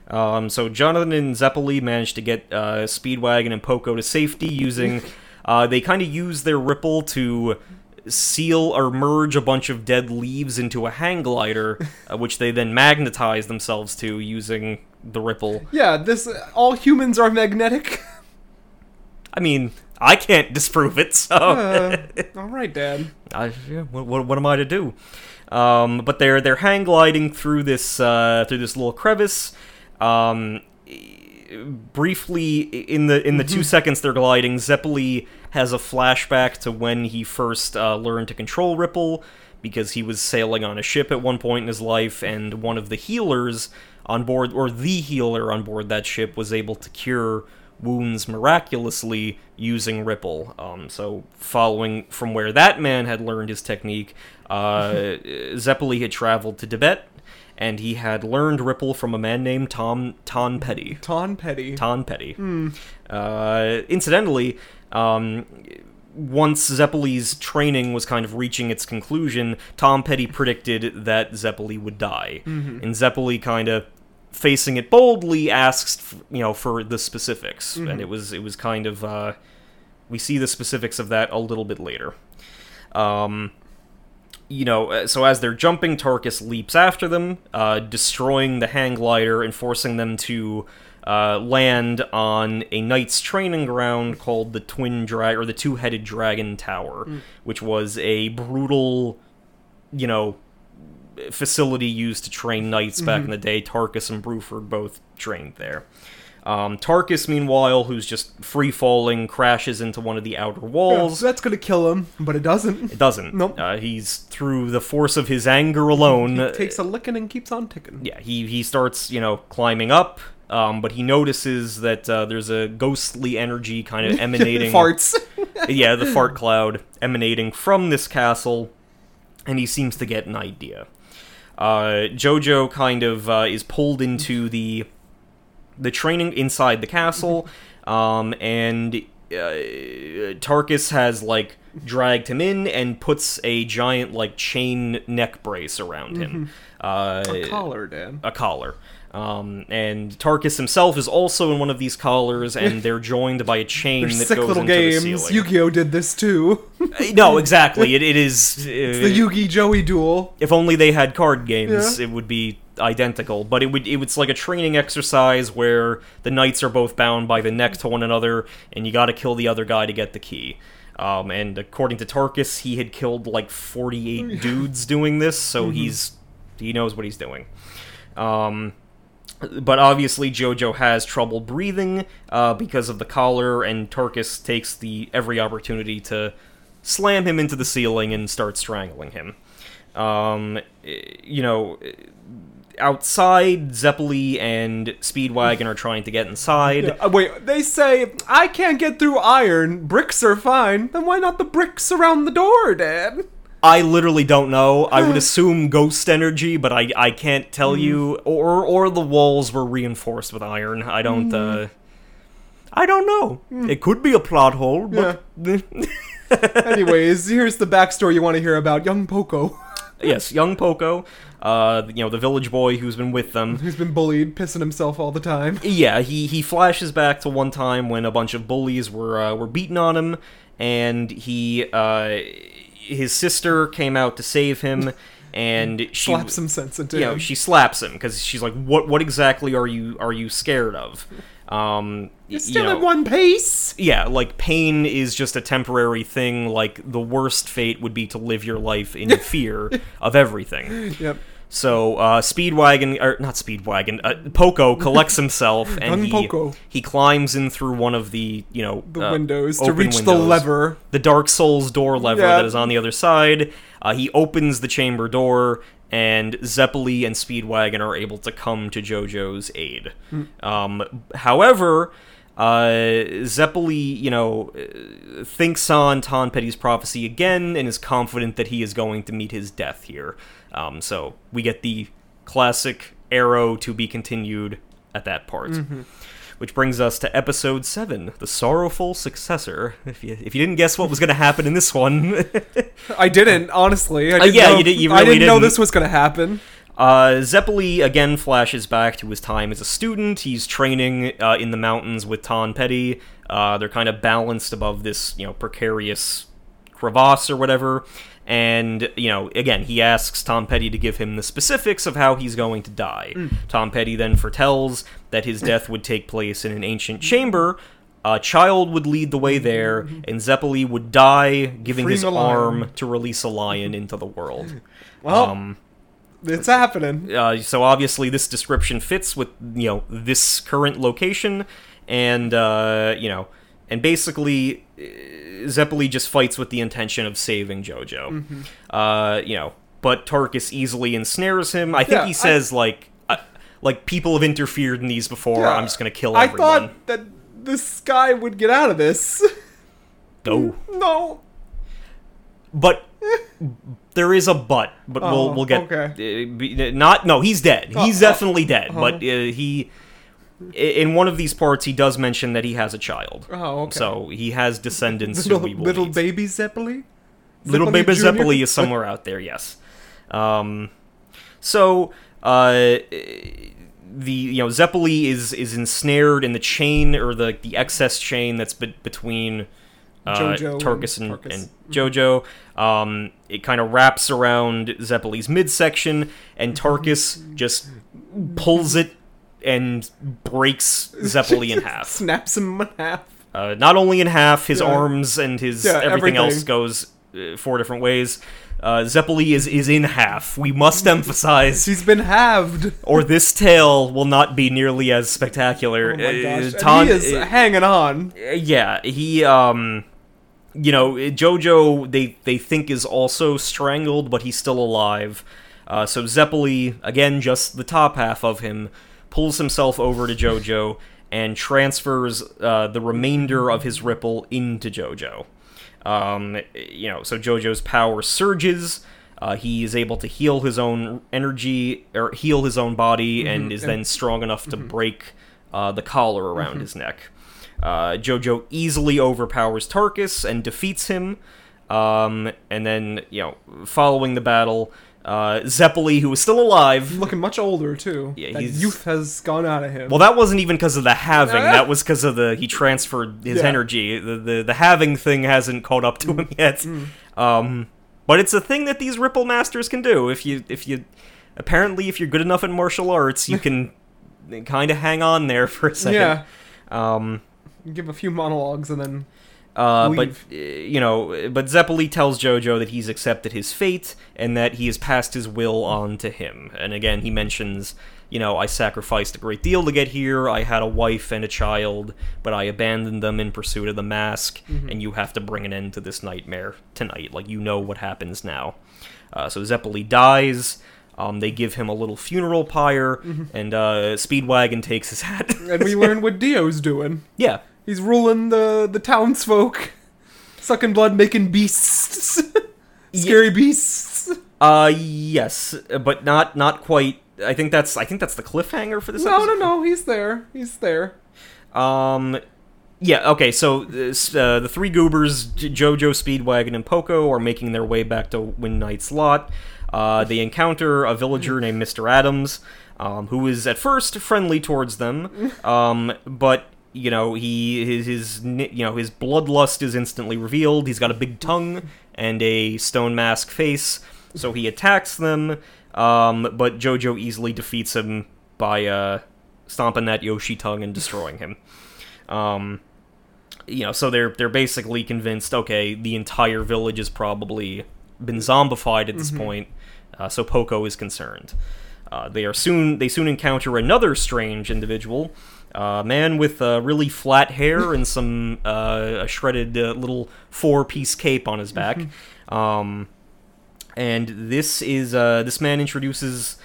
Um, so Jonathan and Zeppeli managed to get uh, Speedwagon and Poco to safety using. Uh, they kind of use their ripple to seal or merge a bunch of dead leaves into a hang glider, uh, which they then magnetize themselves to using the ripple. Yeah, this all humans are magnetic. I mean, I can't disprove it, so. Uh, all right, Dad. I, yeah, what, what, what am I to do? Um, but they're they're hang gliding through this uh, through this little crevice. Um, briefly, in the in the two seconds they're gliding, Zeppeli has a flashback to when he first uh, learned to control Ripple, because he was sailing on a ship at one point in his life, and one of the healers on board, or the healer on board that ship, was able to cure wounds miraculously using Ripple. Um, so, following from where that man had learned his technique, uh, Zeppeli had traveled to Tibet, and he had learned Ripple from a man named Tom Ton Petty. Ton Petty. Ton Petty. Uh, incidentally, um, once Zeppeli's training was kind of reaching its conclusion, Tom Petty predicted that Zeppeli would die, and Zeppeli kind of facing it boldly asks, f- you know, for the specifics, and it was it was kind of uh, we see the specifics of that a little bit later. Um, you know, uh, so as they're jumping, Tarkus leaps after them, uh, destroying the hang glider and forcing them to uh, land on a knight's training ground called the Twin Dragon or the Two-Headed Dragon Tower, which was a brutal, you know, facility used to train knights back in the day. Tarkus and Bruford both trained there. Um, Tarkus, meanwhile, who's just free falling, crashes into one of the outer Yeah, walls. so that's gonna kill him, but it doesn't. It doesn't. Nope. Uh, he's through the force of his anger alone. uh, Takes a licking and keeps on ticking. yeah, he he starts you know climbing up, um, but he notices that uh, there's a ghostly energy kind of emanating. Farts. yeah, the fart cloud emanating from this castle, and he seems to get an idea. Uh, Jojo kind of uh, is pulled into the the training inside the castle, um, and uh, Tarkus has like dragged him in and puts a giant like chain neck brace around him. Uh, A collar, Dan. a collar. Um, and Tarkus himself is also in one of these collars, and they're joined by a chain that sick goes little into the games. ceiling. Yu-Gi-Oh did this too. Uh, no, exactly. It, it is. uh, the Yugi Joey duel. if only they had card games, Yeah. it would be identical. But it would. It was like a training exercise where the knights are both bound by the neck to one another, and you got to kill the other guy to get the key. Um, and according to Tarkus, he had killed like 48 dudes doing this, so Mm-hmm. he's he knows what he's doing. Um, but obviously Jojo has trouble breathing uh, because of the collar, and Tarkus takes the every opportunity to slam him into the ceiling and start strangling him. Um, you know, outside, Zeppeli and Speedwagon are trying to get inside. Uh, wait, they say I can't get through iron. Bricks are fine. Then why not the bricks around the door, Dad? I literally don't know. I would assume ghost energy, but I I can't tell you. Or or the walls were reinforced with iron. I don't. uh I don't know. It could be a plot hole, but Anyways, here's the backstory you want to hear about young Poco, yes, young Poco, uh, you know the village boy who's been with them. who's been bullied, pissing himself all the time. Yeah, he he flashes back to one time when a bunch of bullies were uh, were beating on him, and he uh, his sister came out to save him, and she slaps some sense into you know she slaps him because she's like, "What what exactly are you are you scared of?" Um, You're still you know, in one piece. yeah, like pain is just a temporary thing. Like the worst fate would be to live your life in fear of everything. Yep. So uh, Speedwagon, or not Speedwagon, uh, Poco collects himself and he Poco. he climbs in through one of the you know The uh, windows to reach the lever. the Dark Souls door lever Yeah. that is on the other side. Uh, he opens the chamber door, and Zeppeli and Speedwagon are able to come to JoJo's aid. Hmm. Um, however, uh, Zeppeli, you know, uh, thinks on Ton Petty's prophecy again and is confident that he is going to meet his death here. Um, so we get the classic arrow to be continued at that part. Mm-hmm. Which brings us to episode seven, the sorrowful successor. If you if you didn't guess what was going to happen in this one, I didn't honestly. I didn't Uh, yeah, know, you did- you I didn't know didn't. this was gonna happen. Uh, Zeppeli again flashes back to his time as a student. He's training uh, in the mountains with Ton Petty. Uh, they're kind of balanced above this, you know, precarious crevasse or whatever. And, you know, again, he asks Tom Petty to give him the specifics of how he's going to die. Tom Petty then foretells that his death would take place in an ancient chamber. A child would lead the way there, and Zeppeli would die, giving his lion. arm to release a lion into the world. Well, Um, it's happening. uh, so obviously this description fits with you know this current location and uh, you know and basically uh, zeppeli just fights with the intention of saving jojo Mm-hmm. uh, you know but tarkus easily ensnares him i think Yeah, he says like like people have interfered in these before Yeah. i'm just gonna kill everyone. I thought that this guy would get out of this. No. no. but there is a but but Oh, we'll we'll get okay. uh, be- not no he's dead he's oh, definitely dead but uh, he in one of these parts he does mention that he has a child Oh, okay. so he has descendants who little we will little baby Zeppeli. little baby Jr.? zeppeli is somewhere out there yes um so uh the you know zeppeli is is ensnared in the chain or the the excess chain that's be- between uh, Jojo and Tarkus and, Tarkus. and Jojo. Um, it kind of wraps around Zeppeli's midsection, and Tarkus just pulls it and breaks Zeppeli in half. Snaps him in half. Uh, not only in half, his Yeah. arms and his Yeah, everything, everything. else goes uh, four different ways. Uh, Zeppeli is is in half. We must emphasize, He's been halved. or this tale will not be nearly as spectacular. Oh my gosh. Uh, Ton- he is uh, hanging on. yeah, he um you know, Jojo they they think is also strangled, but he's still alive. Uh, so Zeppeli, again, just the top half of him, pulls himself over to Jojo and transfers uh, the remainder of his ripple into Jojo. Um, you know, so Jojo's power surges. Uh, he is able to heal his own energy or heal his own body, and is then strong enough to break uh, the collar around his neck. Uh, Jojo easily overpowers Tarkus and defeats him. Um, and then, you know, following the battle, uh, Zeppeli, who is still alive. Looking much older too. Yeah, that he's- youth has gone out of him. Well, that wasn't even because of the Hamon. That was because of the he transferred his Yeah. energy. The, the the Hamon thing hasn't caught up to him yet. Um, but it's a thing that these Ripple Masters can do. If you if you apparently if you're good enough in martial arts, you can kind of hang on there for a second. yeah. Um, Give a few monologues and then uh, but uh, you know, but Zeppeli tells Jojo that he's accepted his fate and that he has passed his will on to him. And again, he mentions, you know, I sacrificed a great deal to get here. I had a wife and a child, but I abandoned them in pursuit of the mask. And you have to bring an end to this nightmare tonight. Like you know what happens now. Uh, so Zeppeli dies. Um, they give him a little funeral pyre, and uh, Speedwagon takes his hat. and we learn what Dio's doing. yeah, He's ruling the the townsfolk, sucking blood, making beasts, scary beasts. Uh, yes, but not not quite. I think that's I think that's the cliffhanger for this. No, episode. no, no. He's there. He's there. Um, yeah. Okay. So uh, the three goobers, Jojo, Speedwagon, and Poco, are making their way back to Windknight's Lot. Uh, they encounter a villager named Mister Adams, um, who is at first friendly towards them, um, but. You know, he his his you know his bloodlust is instantly revealed. He's got a big tongue and a stone mask face, so he attacks them. Um, but Jojo easily defeats him by uh, stomping that Yoshi tongue and destroying him. Um, you know, so they're they're basically convinced. Okay, the entire village has probably been zombified at this point, uh, so Poco is concerned. Uh, they are soon they soon encounter another strange individual, a man with uh, really flat hair and some uh, a shredded uh, little four piece cape on his back. Um, and this is uh, this man introduces.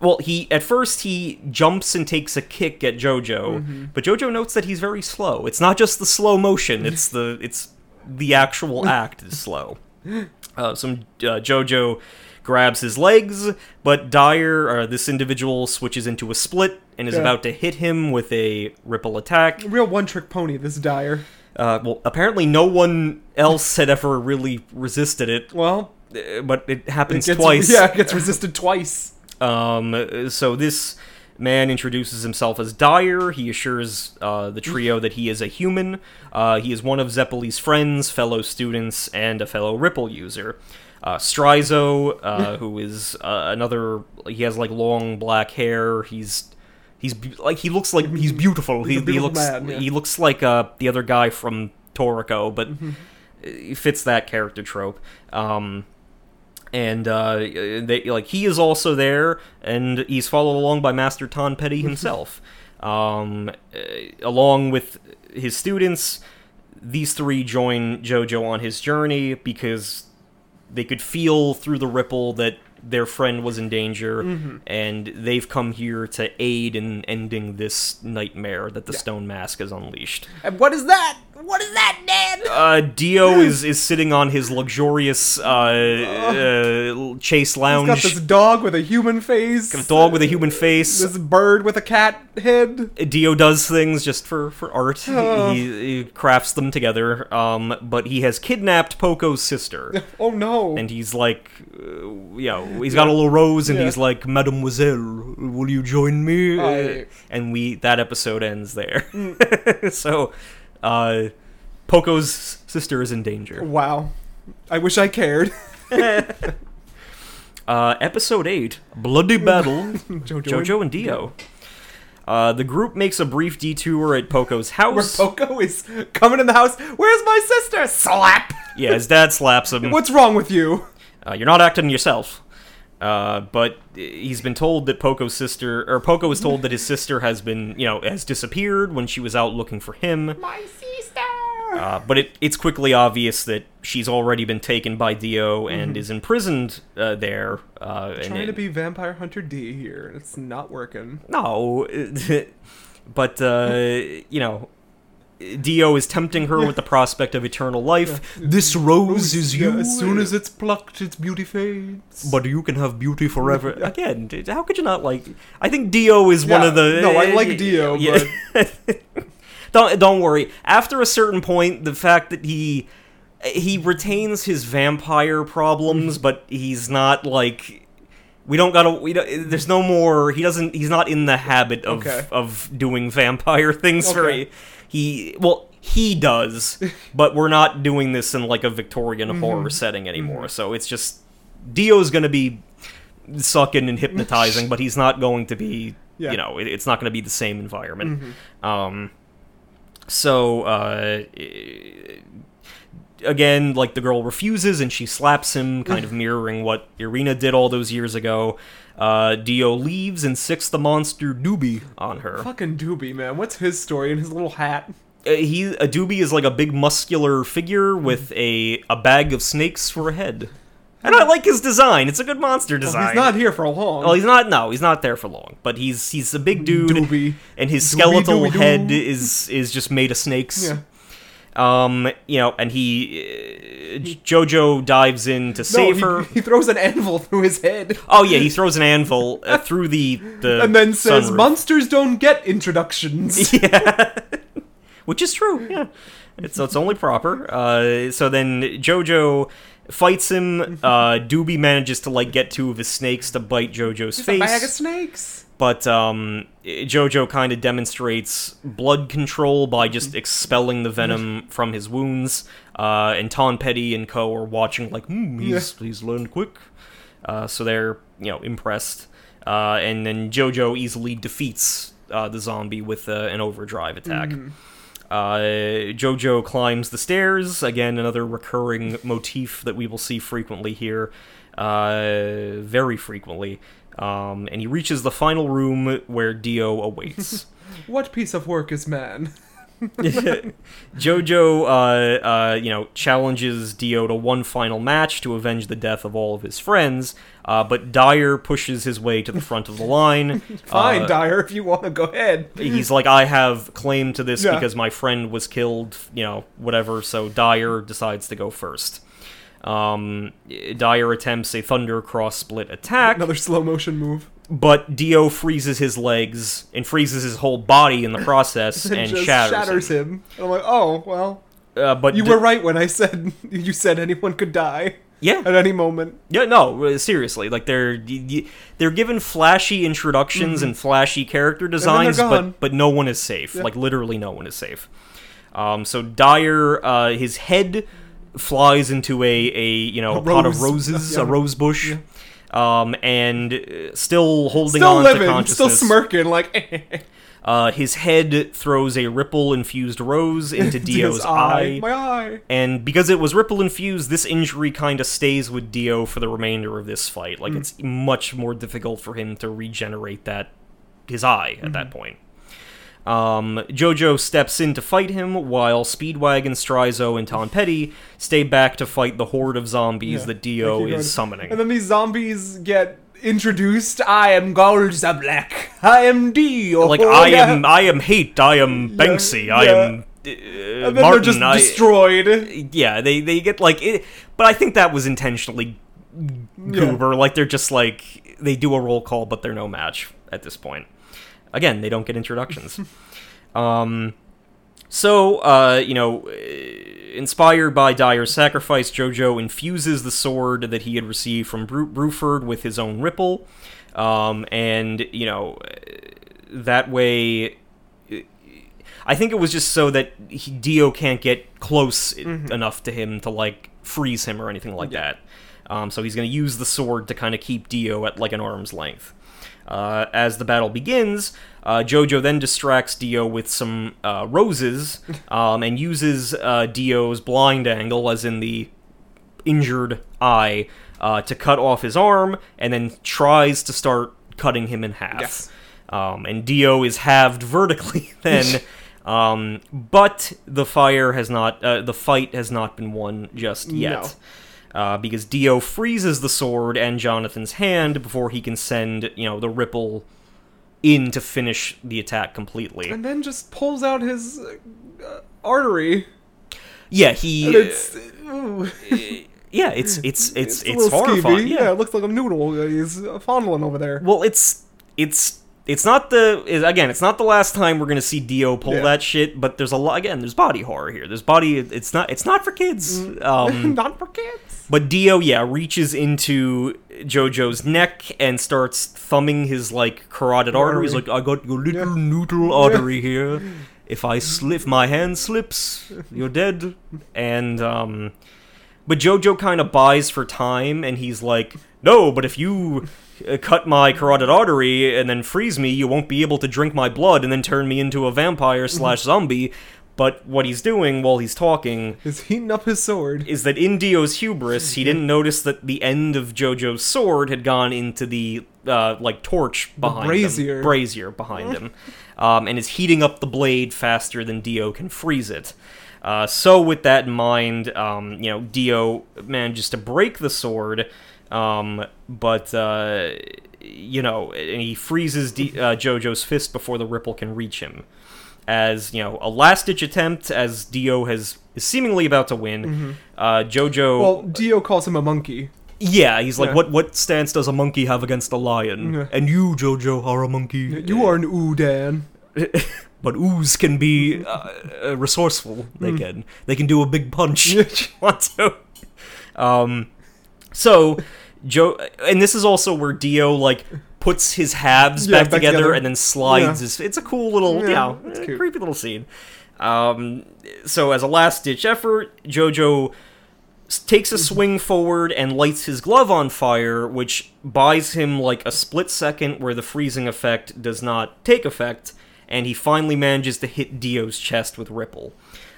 Well, he at first he jumps and takes a kick at Jojo, but Jojo notes that he's very slow. It's not just the slow motion; it's the it's the actual act is slow. Uh, some uh, Jojo grabs his legs, but Dire, uh, this individual, switches into a split and is Yeah. about to hit him with a ripple attack. Real one trick pony. This Dire. Uh, well, apparently no one else had ever really resisted it, Well, uh, but it it happens gets, twice. Yeah, it gets resisted twice. Um, so this man introduces himself as Dire. He assures uh, the trio that he is a human. Uh, he is one of Zeppeli's friends, fellow students, and a fellow Ripple user. Uh, Straizo, uh, who is uh, another, he has like long black hair. He's he's like he looks like he's beautiful. He's he, beautiful he looks man, yeah. he looks like uh, the other guy from Toriko, but he fits that character trope. Um, and uh, they like he is also there, and he's followed along by Master Tonpetty himself, um, uh, along with his students. These three join JoJo on his journey because they could feel through the ripple that their friend was in danger, mm-hmm. and they've come here to aid in ending this nightmare that the Stone Mask has unleashed. And what is that? What is that, Dad? Uh, Dio is is sitting on his luxurious uh, uh, chase He's lounge. got this dog with a human face. a dog with a human face. This bird with a cat head. Dio does things just for for art. Oh. He, he crafts them together. Um, but he has kidnapped Poco's sister, Oh no. and he's like, uh, you know, he's got a little rose, and Yeah. he's like, "Mademoiselle, will you join me?" Aye. and we that episode ends there. Mm. so, uh, Poco's sister is in danger. wow. I wish I cared. Uh, episode 8 Bloody Battle Jojo, Jojo and Dio. Uh, the group makes a brief detour at Poco's house. Where house. Poco is coming in the house. Where's my sister? Slap. yeah, his dad slaps him. What's wrong with you? Uh, you're not acting yourself. Uh, but he's been told that Poco's sister, or Poco is told that his sister has been, you know, has disappeared when she was out looking for him. My sister. Uh, but it, it's quickly obvious that she's already been taken by Dio and is imprisoned uh, there. Uh, Mm-hmm. Trying it- to be Vampire Hunter D here, it's not working. No, but uh, you know, Dio is tempting her with the prospect of eternal life. This rose is Yeah, you. as soon as it's plucked, its beauty fades. but you can have beauty forever. Again, how could you not like? I think Dio is one of the. no, I like Dio, but don't don't worry. After a certain point, the fact that he he retains his vampire problems, but he's not like we don't gotta we don't, there's no more he doesn't he's not in the habit of Okay. of doing vampire things Okay. he well he does but we're not doing this in like a victorian Mm-hmm. horror setting anymore so it's just dio's gonna be sucking and hypnotizing but he's not going to be Yeah. you know it, it's not gonna be the same environment um so uh again, like the girl refuses and she slaps him, kind of mirroring what Erina did all those years ago. Uh, Dio leaves and sicks the monster Doobie on her. Fucking Doobie, man. What's his story and his little hat? Uh, he a Doobie is like a big muscular figure with a a bag of snakes for a head, and I like his design. It's a good monster design. He's not here for long. Well, he's not. No, he's not there for long. But he's he's a big dude, Doobie. and his Doobie skeletal dooby doo. head is is just made of snakes. Yeah. Um, you know, and he uh, Jojo dives in to No, save he, her. he throws an anvil through his head Oh yeah, he throws an anvil uh, through the the and then says, sunroof. "Monsters don't get introductions." Yeah, which is true. Yeah, it's so it's only proper. Uh, so then Jojo fights him. Uh, Doobie manages to like get two of his snakes to bite Jojo's a face. bag of snakes. but um, Jojo kind of demonstrates blood control by just expelling the venom from his wounds. Uh, and Tonpetty and Co are watching like, hmm, he's he's learned quick. Uh, so they're you know impressed. Uh, and then Jojo easily defeats uh, the zombie with uh, an overdrive attack. Uh, Jojo climbs the stairs. Again, another recurring motif that we will see frequently here, uh, very frequently. Um, and he reaches the final room where Dio awaits. What piece of work is man? Jojo, uh, uh, you know, challenges Dio to one final match to avenge the death of all of his friends. Uh, but Dire pushes his way to the front of the line. Fine, Uh, Dire, if you want to go ahead. he's like, I have claim to this Yeah. because my friend was killed, you know, whatever. So Dire decides to go first. Um, Dire attempts a Thunder Cross Split attack, Another slow motion move. But Dio freezes his legs and freezes his whole body in the process And, and just shatters, him. him. And I'm like, oh well, Uh, but you D- were right when I said you said anyone could die yeah, at any moment. Yeah, no, uh, seriously. Like they're they're given flashy introductions and flashy character Mm-hmm. designs, but but no one is safe. Yeah. Like literally, no one is safe. Um, so Dire, uh, his head flies into a a you know A pot of rose. roses, Yeah. a rose bush. Um, and uh, still holding Still on to living, still smirking, like Uh, his head throws a ripple infused rose into Dio's eye. My eye. And because it was ripple infused, this injury kind of stays with Dio for the remainder of this fight. Like it's much more difficult for him to regenerate that his eye at that point. Um, Jojo steps in to fight him, while Speedwagon, Straizo, and Tom Petty stay back to fight the horde of zombies Yeah. that Dio keep going. is summoning. And then these zombies get introduced. I am Gold the Black. I am Dio. like I yeah. am, I am Hate. I am Banksy. I am uh, And then Martin. they're just I- destroyed. yeah, they they get like it, but I think that was intentionally goober. Like they're just like they do a roll call, but they're no match at this point. Again, they don't get introductions. um, so uh, you know, inspired by Dire's sacrifice, JoJo infuses the sword that he had received from Bru- Bruford with his own ripple, um, and you know that way. I think it was just so that he, Dio can't get close i- enough to him to like freeze him or anything like that. Um, so he's going to use the sword to kind of keep Dio at like an arm's length. Uh, as the battle begins, uh, Jojo then distracts Dio with some uh, roses um, and uses uh, Dio's blind angle, as in the injured eye, uh, to cut off his arm, and then tries to start cutting him in half. Yes. Um, and Dio is halved vertically then. um, but the fire has not, uh, the fight has not been won just yet. Uh, because Dio freezes the sword and Jonathan's hand before he can send, you know, the ripple in to finish the attack completely. And then just pulls out his uh, artery. Yeah, he. And it's. yeah, it's it's it's a it's, horrifying. skeevy. Yeah. it looks like a noodle. He's uh, fondling over there. Well, it's it's it's not the is- again, it's not the last time we're gonna see Dio pull Yeah. that shit. But there's a lot again. There's body horror here. There's body. It's not. It's not for kids. Um, Not for kids. but Dio, yeah, reaches into Jojo's neck and starts thumbing his like carotid artery. He's like, I got your little noodle artery here. If I slip, my hand slips, you're dead. And um, but Jojo kind of buys for time, and he's like, No, but if you cut my carotid artery and then freeze me, you won't be able to drink my blood and then turn me into a vampire slash zombie. But what he's doing while he's talking Is heating up his sword. is that in Dio's hubris, he didn't notice that the end of Jojo's sword had gone into the uh, like torch behind brazier. him, brazier behind him, um, and is heating up the blade faster than Dio can freeze it. Uh, so, with that in mind, um, you know, Dio manages to break the sword, um, but uh, you know, and he freezes D- uh, Jojo's fist before the ripple can reach him as you know a last ditch attempt as Dio has is seemingly about to win. Uh, Jojo, Well, Dio calls him a monkey. yeah, he's like, yeah. what what stance does a monkey have against a lion? Yeah. And you, Jojo, are a monkey. You are an Udan. but ooze can be uh, resourceful. They can they can do a big punch. want to. Um, so Joe, and this is also where Dio like puts his halves Yeah, back, back together, together. and then slides. Yeah. His, it's a cool little, Yeah, you know, creepy little scene. Um, so as a last ditch effort, Jojo takes a swing forward and lights his glove on fire, which buys him like a split second where the freezing effect does not take effect, and he finally manages to hit Dio's chest with Ripple.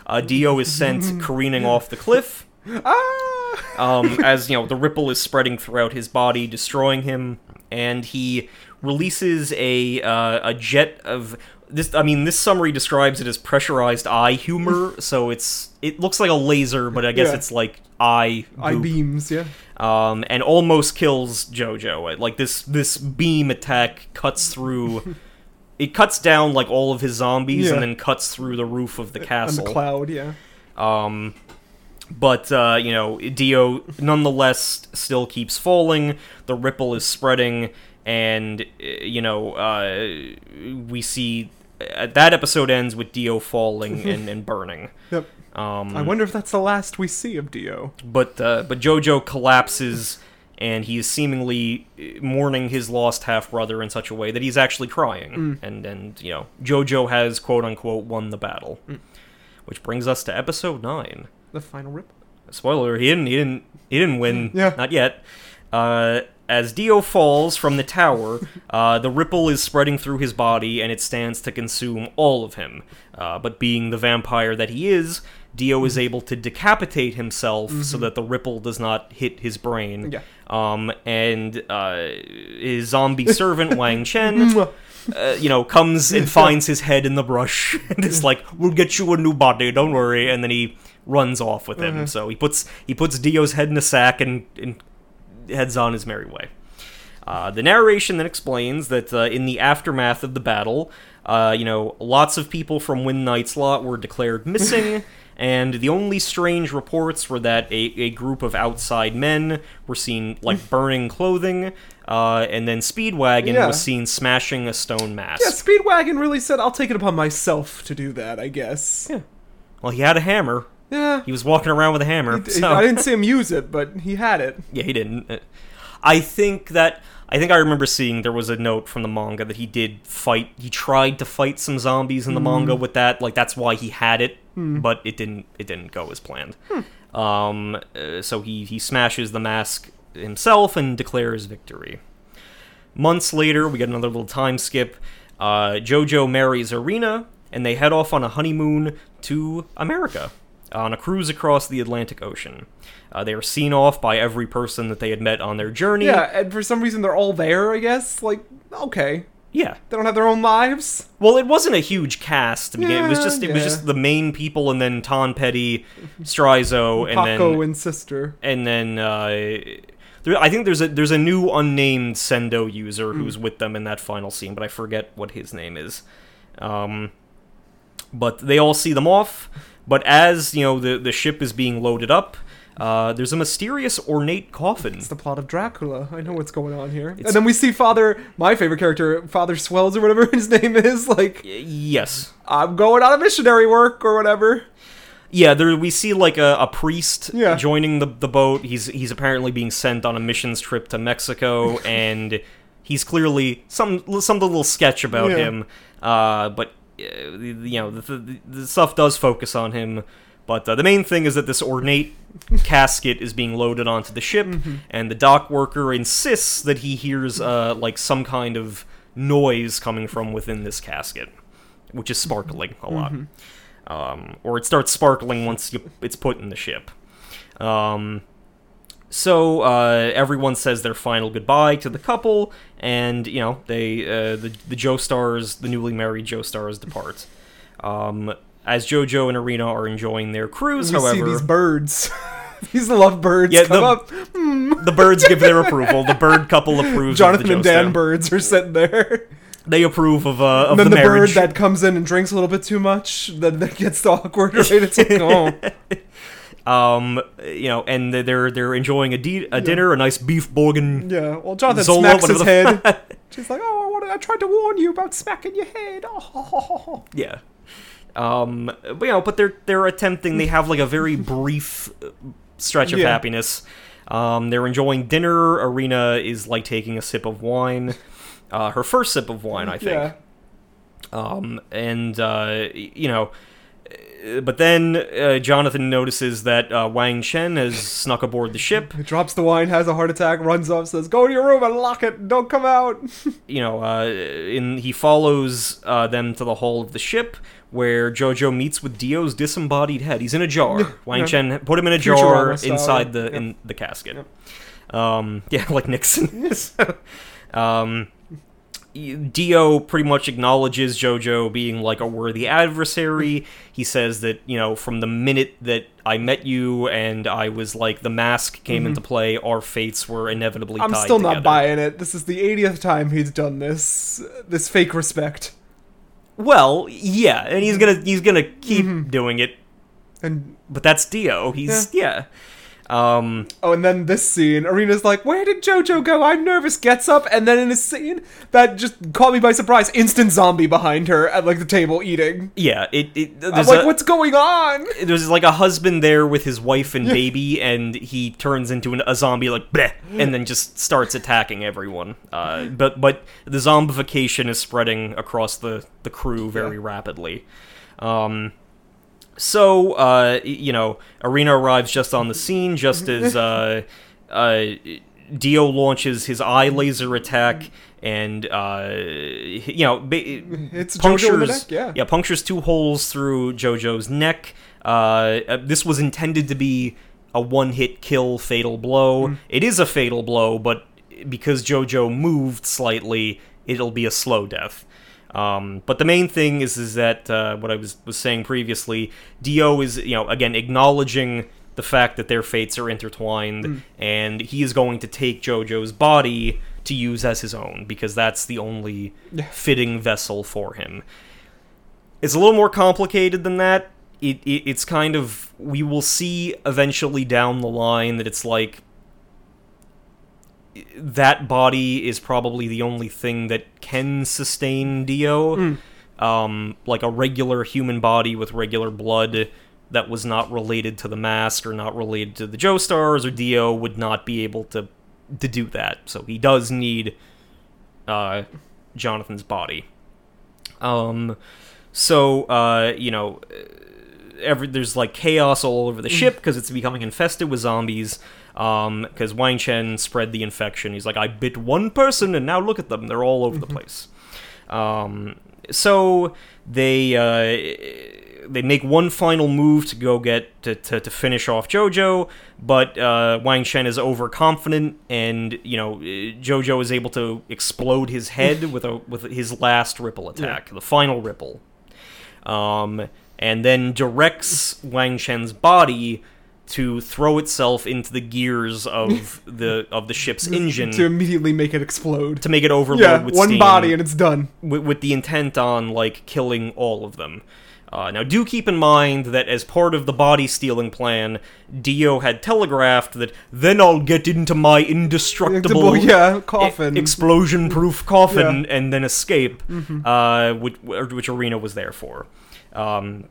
Uh, Dio is sent careening off the cliff Ah! Um, as you know the ripple is spreading throughout his body, destroying him, and he releases a uh, a jet of this. I mean, this summary describes it as pressurized eye humor, so it's it looks like a laser, but I guess Yeah. it's like eye Eye beams, yeah. um, and almost kills Jojo. Like this this beam attack cuts through. It cuts down like all of his zombies Yeah. and then cuts through the roof of the castle. the cloud, yeah. Um, but uh, you know, Dio nonetheless still keeps falling. The ripple is spreading, and uh, you know, uh, we see uh, that episode ends with Dio falling and, and burning. Yep. Um, I wonder if that's the last we see of Dio. but uh, but Jojo collapses, and he is seemingly uh, mourning his lost half brother in such a way that he's actually crying, and and you know, Jojo has quote unquote won the battle. Which brings us to episode nine. The final ripple. Spoiler: He didn't. He didn't. He didn't win. Yeah. Not yet. Uh, as Dio falls from the tower, uh, the ripple is spreading through his body, and it stands to consume all of him. Uh, but being the vampire that he is, Dio is able to decapitate himself so that the ripple does not hit his brain. Yeah. Um, and uh, his zombie servant Wang Chan uh, you know, comes and finds his head in the brush and is like, "We'll get you a new body, don't worry." And then he runs off with him. So he puts he puts Dio's head in a sack and, and heads on his merry way. Uh, the narration then explains that uh, in the aftermath of the battle, uh, you know, lots of people from Windknight's Lot were declared missing, and the only strange reports were that a, a group of outside men were seen, like, burning clothing, uh, and then Speedwagon Yeah. was seen smashing a stone mask. Yeah, Speedwagon really said, I'll take it upon myself to do that, I guess. Yeah. Well, he had a hammer. Yeah. He was walking around with a hammer. He- so- I didn't see him use it, but he had it. Yeah, he didn't. Uh, I think that I think I remember seeing there was a note from the manga that he did fight. He tried to fight some zombies in the manga with that. Like that's why he had it, but it didn't. It didn't go as planned. Um, uh, so he he smashes the mask himself and declares victory. Months later, we get another little time skip. Uh, Jojo marries Erina, and they head off on a honeymoon to America on a cruise across the Atlantic Ocean. Uh, they are seen off by every person that they had met on their journey. Yeah, and for some reason they're all there, I guess. Like, okay. Yeah. They don't have their own lives. Well, it wasn't a huge cast. begin. it was just it was just the main people, and then Ton Petty, Straizo, and Poco then and sister. and then uh, there, I think there's a there's a new unnamed Sendo user who's Hmm. with them in that final scene, but I forget what his name is. Um, but they all see them off. But as you know, the the ship is being loaded up. Uh, there's a mysterious ornate coffin. It's the plot of Dracula. I know what's going on here. and then we see Father, my favorite character, Father Swells or whatever his name is. Like, Yes. I'm going on a missionary work or whatever. Yeah, there we see like a, a priest Yeah. joining the, the boat. He's he's apparently being sent on a missions trip to Mexico, and he's clearly some some little sketch about Yeah. him. Uh, but you know the, the, the stuff does focus on him. But uh, the main thing is that this ornate casket is being loaded onto the ship, Mm-hmm. and the dock worker insists that he hears uh, like some kind of noise coming from within this casket, which is sparkling a lot Mm-hmm. um, or it starts sparkling once you, it's put in the ship. Um, so uh, everyone says their final goodbye to the couple, and you know they uh, the the Joestars, the newly married Joestars, depart. Um, as JoJo and Erina are enjoying their cruise, We see however, these birds. these love birds Yeah, come the- up. the birds give their approval. The bird couple approves. Jonathan of the and. Dan birds are sitting there. They approve of uh, of And then the, the, bird that comes in and drinks a little bit too much, then that gets awkward, right? It's like, oh. um, you know, and they're they're enjoying a, a dinner, a nice beef bourguignon. Yeah, well, Jonathan Zola, smacks his head. She's like, "Oh, I, wanted, I tried to warn you about smacking your head." Oh. Yeah. Um, but, you know, but they're they're attempting. They have like a very brief uh, stretch of Yeah. happiness. Um, they're enjoying dinner. Erina is like taking a sip of wine, uh, her first sip of wine, I think. Yeah, Um, and uh, you know, but then uh, Jonathan notices that uh, Wang Chan has snuck aboard the ship. he drops the wine, has a heart attack, runs off, says, "Go to your room and lock it. Don't come out." you know, uh, in he follows uh, them to the hull of the ship, where Jojo meets with Dio's disembodied head. He's in a jar. Wang yeah. Chen put him in a jar style, inside yeah. the Yep. in the casket. Um, yeah, like Nixon. um, Dio pretty much acknowledges Jojo being like a worthy adversary. He says that, you know, from the minute that I met you and I was like the mask came into play, our fates were inevitably Mm-hmm. I'm still together. not buying it. This is the 80th time he's done this. This fake respect. Well, yeah, and he's gonna he's gonna keep Mm-hmm. doing it, And but that's Dio. He's yeah. Um, oh, and then this scene, Erina's like, "Where did JoJo go? I'm nervous." Gets up, and then in a scene that just caught me by surprise, instant zombie behind her at like the table eating. yeah, it. it I'm like, a, "What's going on?" there's like a husband there with his wife and baby, and he turns into an, a zombie like bleh, and then just starts attacking everyone. Uh, but but the zombification is spreading across the the crew very rapidly. Um, so uh, you know, Erina arrives just on the scene, just as uh, uh, Dio launches his eye laser attack. And uh, you know, ba- It's JoJo in the neck, yeah. yeah, punctures two holes through JoJo's neck. Uh, uh, this was intended to be a one-hit kill, fatal blow. Hmm. It is a fatal blow, but because JoJo moved slightly, it'll be a slow death. Um, but the main thing is is that uh, what I was was saying previously, Dio is you know again acknowledging the fact that their fates are intertwined, Hmm. and he is going to take JoJo's body to use as his own because that's the only fitting vessel for him. It's a little more complicated than that. It, it it's kind of we will see eventually down the line that it's like that body is probably the only thing that can sustain Dio. Um, like a regular human body with regular blood that was not related to the mask or not related to the Joestars or Dio would not be able to to do that. So he does need uh, Jonathan's body. Um, so uh, you know, every there's like chaos all over the ship because it's becoming infested with zombies. Um, because Wang Chan spread the infection. He's like, I bit one person, and now look at them; they're all over the place. Um, so they uh, they make one final move to go get to, to, to finish off JoJo, but uh, Wang Chan is overconfident, and you know JoJo is able to explode his head with a with his last ripple attack, the final ripple, um, and then directs Wang Chan's body to throw itself into the gears of the of the ship's engine to immediately make it explode. to make it overload Yeah, with one steam body and it's done. with, with the intent on like killing all of them. Uh, now, do keep in mind that as part of the body stealing plan, Dio had telegraphed that then I'll get into my indestructible, yeah, coffin. explosion proof coffin, Yeah. Mm-hmm. and then escape, uh, which, which Erina was there for. Um,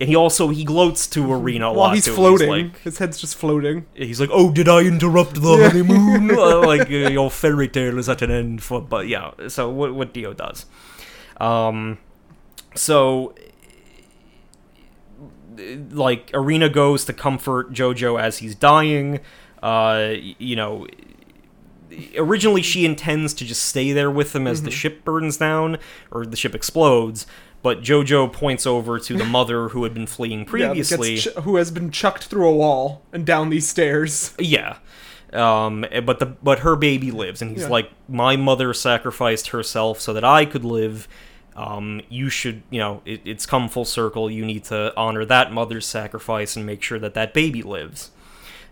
and he also he gloats to Erina a While lot he's too. floating, like, his head's just floating. He's like, "Oh, did I interrupt the honeymoon? Uh, like uh, your fairy tale is at an end." For but yeah, so what what Dio does, um, so like Erina goes to comfort Jojo as he's dying. Uh, you know, originally she intends to just stay there with him as the ship burns down or the ship explodes. But Jojo points over to the mother who had been fleeing previously. gets ch- who has been chucked through a wall and down these stairs. Yeah. Um, but the but her baby lives, and he's Yeah. like, my mother sacrificed herself so that I could live. Um, you should, you know, it, it's come full circle. You need to honor that mother's sacrifice and make sure that that baby lives.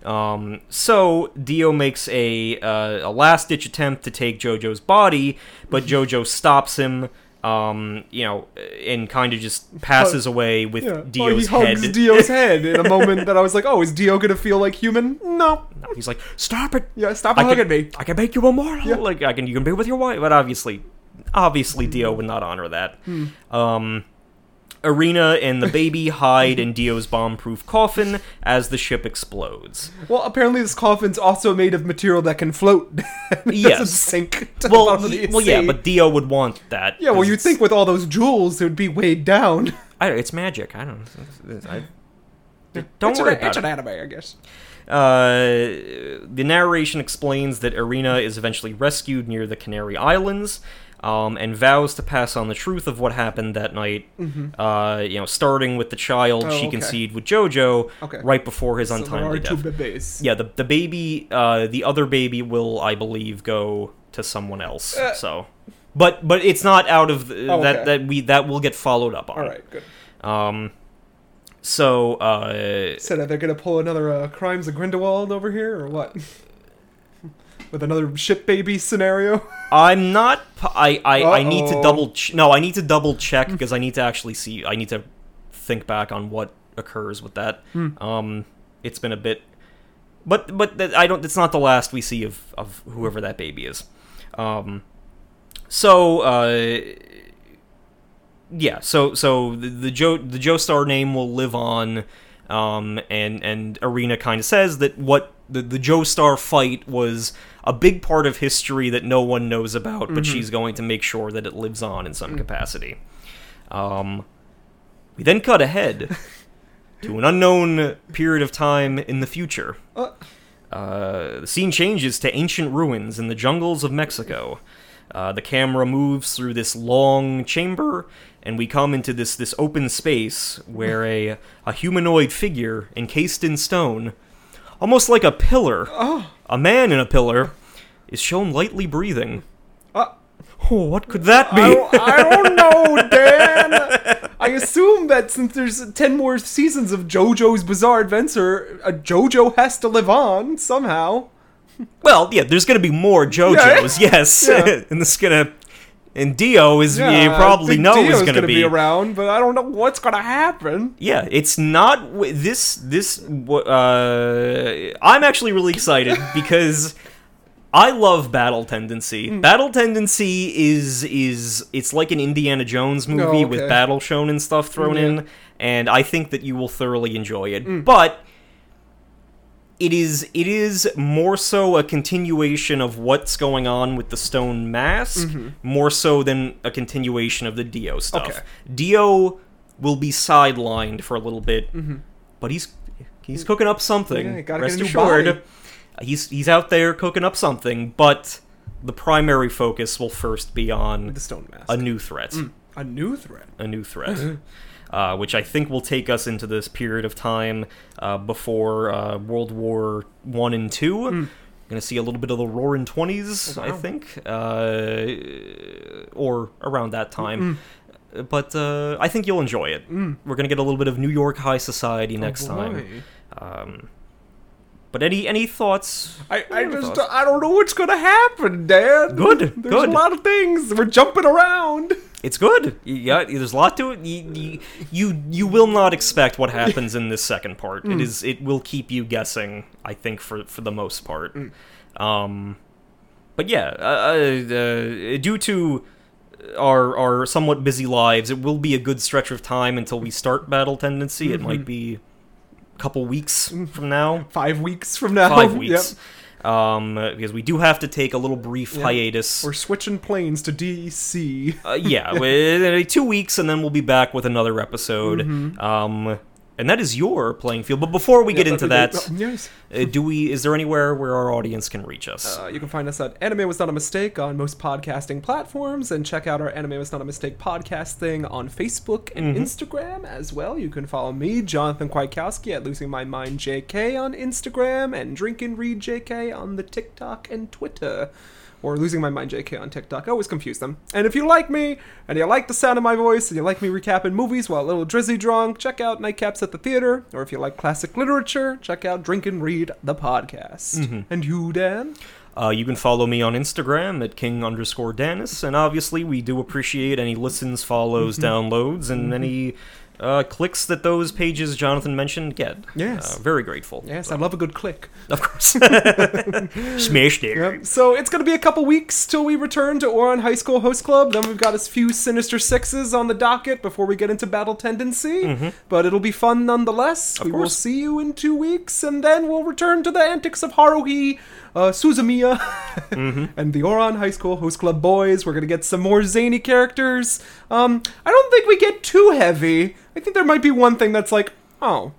Um, so Dio makes a uh, a last ditch attempt to take Jojo's body, but Jojo stops him. Um, you know, and kind of just passes away with Yeah. Dio's oh, he hugs head. Dio's head in a moment that I was like, oh, is Dio gonna feel like human? No. No, he's like, "Stop it! Yeah, stop I hugging can, me. I can make you immortal. Yeah. Like I can, you can be with your wife." But obviously, obviously, Dio would not honor that. Hmm. Um, Erina and the baby hide in Dio's bomb-proof coffin as the ship explodes. Well, apparently this coffin's also made of material that can float. it Yes. sink. To the Well, the well, yeah, but Dio would want that. yeah, well, you'd think with all those jewels it would be weighed down. I, it's magic. I don't. I, don't it's worry an, about it's it. an anime, I guess. Uh, the narration explains that Erina is eventually rescued near the Canary Islands, um, and vows to pass on the truth of what happened that night. Uh, you know, starting with the child Mm-hmm. Oh, she okay. conceived with JoJo Okay. right before his So untimely death. Yeah, the the baby, uh, the other baby will, I believe, go to someone else. Uh. so, but but it's not out of the, Oh, that okay. that we that will get followed up on. All right, good. Um. So, uh, Said, are they gonna pull another uh, Crimes of Grindelwald over here, or what? With another ship baby scenario? I'm not. I need to double. Ch- no, I need to double check because I need to actually see. I need to think back on what occurs with that. Um, it's been a bit, but but I don't. It's not the last we see of of whoever that baby is. Um, so uh, yeah. So so the, the Joe the Joestar name will live on. Um, and and Erina kind of says that what the the Joestar fight was a big part of history that no one knows about, but she's going to make sure that it lives on in some capacity. Um, we then cut ahead to an unknown period of time in the future. Uh. Uh, the scene changes to ancient ruins in the jungles of Mexico. Uh, the camera moves through this long chamber, and we come into this this open space where a a humanoid figure encased in stone, almost like a pillar, a man in a pillar, is shown lightly breathing. Uh, Oh, what could that be? I, don't, I don't know, Dan. I assume that since there's ten more seasons of JoJo's Bizarre Adventure, a JoJo has to live on somehow. Well, yeah, there's gonna be more JoJo's, yes, Yeah. and this is gonna, and Dio is Yeah, you probably know Dio's is gonna, be. around, but I don't know what's gonna happen. Yeah, it's not w- this this. w- Uh, I'm actually really excited because I love Battle Tendency. Hmm. Battle Tendency is is it's like an Indiana Jones movie with Oh, okay. battle shown and stuff thrown Yeah. in, and I think that you will thoroughly enjoy it. Hmm. But it is it is more so a continuation of what's going on with the stone mask more so than a continuation of the dio stuff Mm-hmm. Okay. dio will be sidelined for a little bit but he's he's cooking up something Mm-hmm. Yeah, rest get a new assured body. he's he's out there cooking up something but the primary focus will first be on The Stone Mask. a new threat A new threat. a new threat, uh, which I think will take us into this period of time uh, before uh, World War One and Two. Going to see a little bit of the Roaring Twenties, I think, uh, or around that time. But uh, I think you'll enjoy it. We're going to get a little bit of New York high society next time. Um, but any any thoughts? I, I just thoughts? I don't know what's gonna happen, Dad. Good, There's good. a lot of things. We're jumping around. It's good. Yeah, there's a lot to it. You, you you you will not expect what happens in this second part. Mm. It is it will keep you guessing. I think for for the most part. Mm. Um, but yeah, uh, uh, due to our our somewhat busy lives, it will be a good stretch of time until we start Battle Tendency. It Mm-hmm. might be a couple weeks from now, Five weeks from now. five Yep. Um, because we do have to take a little brief Yeah. hiatus. We're switching planes to DC. Uh, yeah, two weeks, and then we'll be back with another episode. Mm-hmm. Um, and that is your playing field. But before we get into that'd that, great. Oh, yes. uh, do we? Is there anywhere where our audience can reach us? Uh, you can find us at Anime Was Not a Mistake on most podcasting platforms, and check out our Anime Was Not a Mistake podcast thing on Facebook and Instagram as well. You can follow me, Jonathan Kwiatkowski, at Losing My Mind JK on Instagram, and Drink and Read JK on the TikTok and Twitter. Or Losing My Mind JK on TikTok. I always confuse them. And if you like me, and you like the sound of my voice, and you like me recapping movies while a little drizzy drunk, check out Nightcaps at the Theater. Or if you like classic literature, check out Drink and Read the podcast. And you, Dan? Uh, you can follow me on Instagram at king underscore Danis, and obviously we do appreciate any listens, follows, Mm-hmm. downloads, and any uh, clicks that those pages Jonathan mentioned get. Yes. uh, very grateful. Yes, I love a good click. Of course, smashed it. Yep. So it's gonna be a couple weeks till we return to Ouran High School Host Club. Then we've got a few Sinister Sixes on the docket before we get into Battle Tendency. But it'll be fun nonetheless. we will see you in two weeks, and then we'll return to the antics of Haruhi, uh, Suzumiya, and the Ouran High School Host Club boys. We're gonna get some more zany characters. Um, I don't think we get too heavy. I think there might be one thing that's like, oh,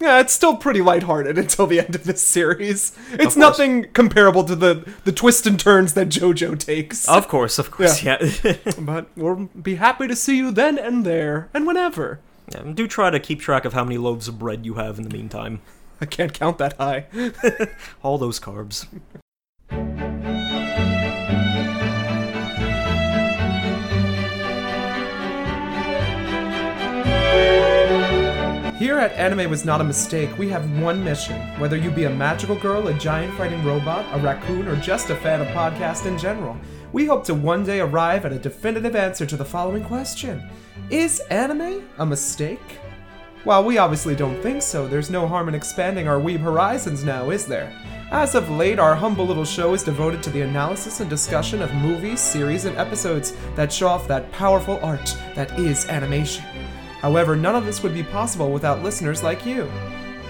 yeah, it's still pretty lighthearted until the end of this series. It's nothing comparable to the the twists and turns that JoJo takes. Of course, of course, yeah. but we'll be happy to see you then and there and whenever. Yeah, do try to keep track of how many loaves of bread you have in the meantime. I can't count that high. All those carbs. Here at Anime Was Not a Mistake, we have one mission. Whether you be a magical girl, a giant fighting robot, a raccoon, or just a fan of podcasts in general, we hope to one day arrive at a definitive answer to the following question Is anime a mistake? While we obviously don't think so, there's no harm in expanding our weeb horizons now, is there? As of late, our humble little show is devoted to the analysis and discussion of movies, series, and episodes that show off that powerful art that is animation. However, none of this would be possible without listeners like you.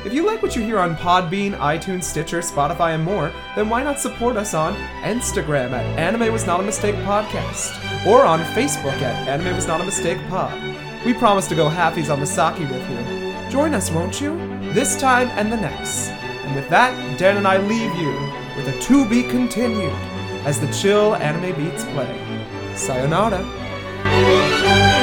If you like what you hear on Podbean, iTunes, Stitcher, Spotify, and more, then why not support us on Instagram at Anime Was Not a Mistake Podcast, or on Facebook at Anime Was Not a Mistake Pod. We promise to go halfies on the sake with you. Join us, won't you? This time and the next. And with that, Dan and I leave you with a to be continued as the chill anime beats play. Sayonara.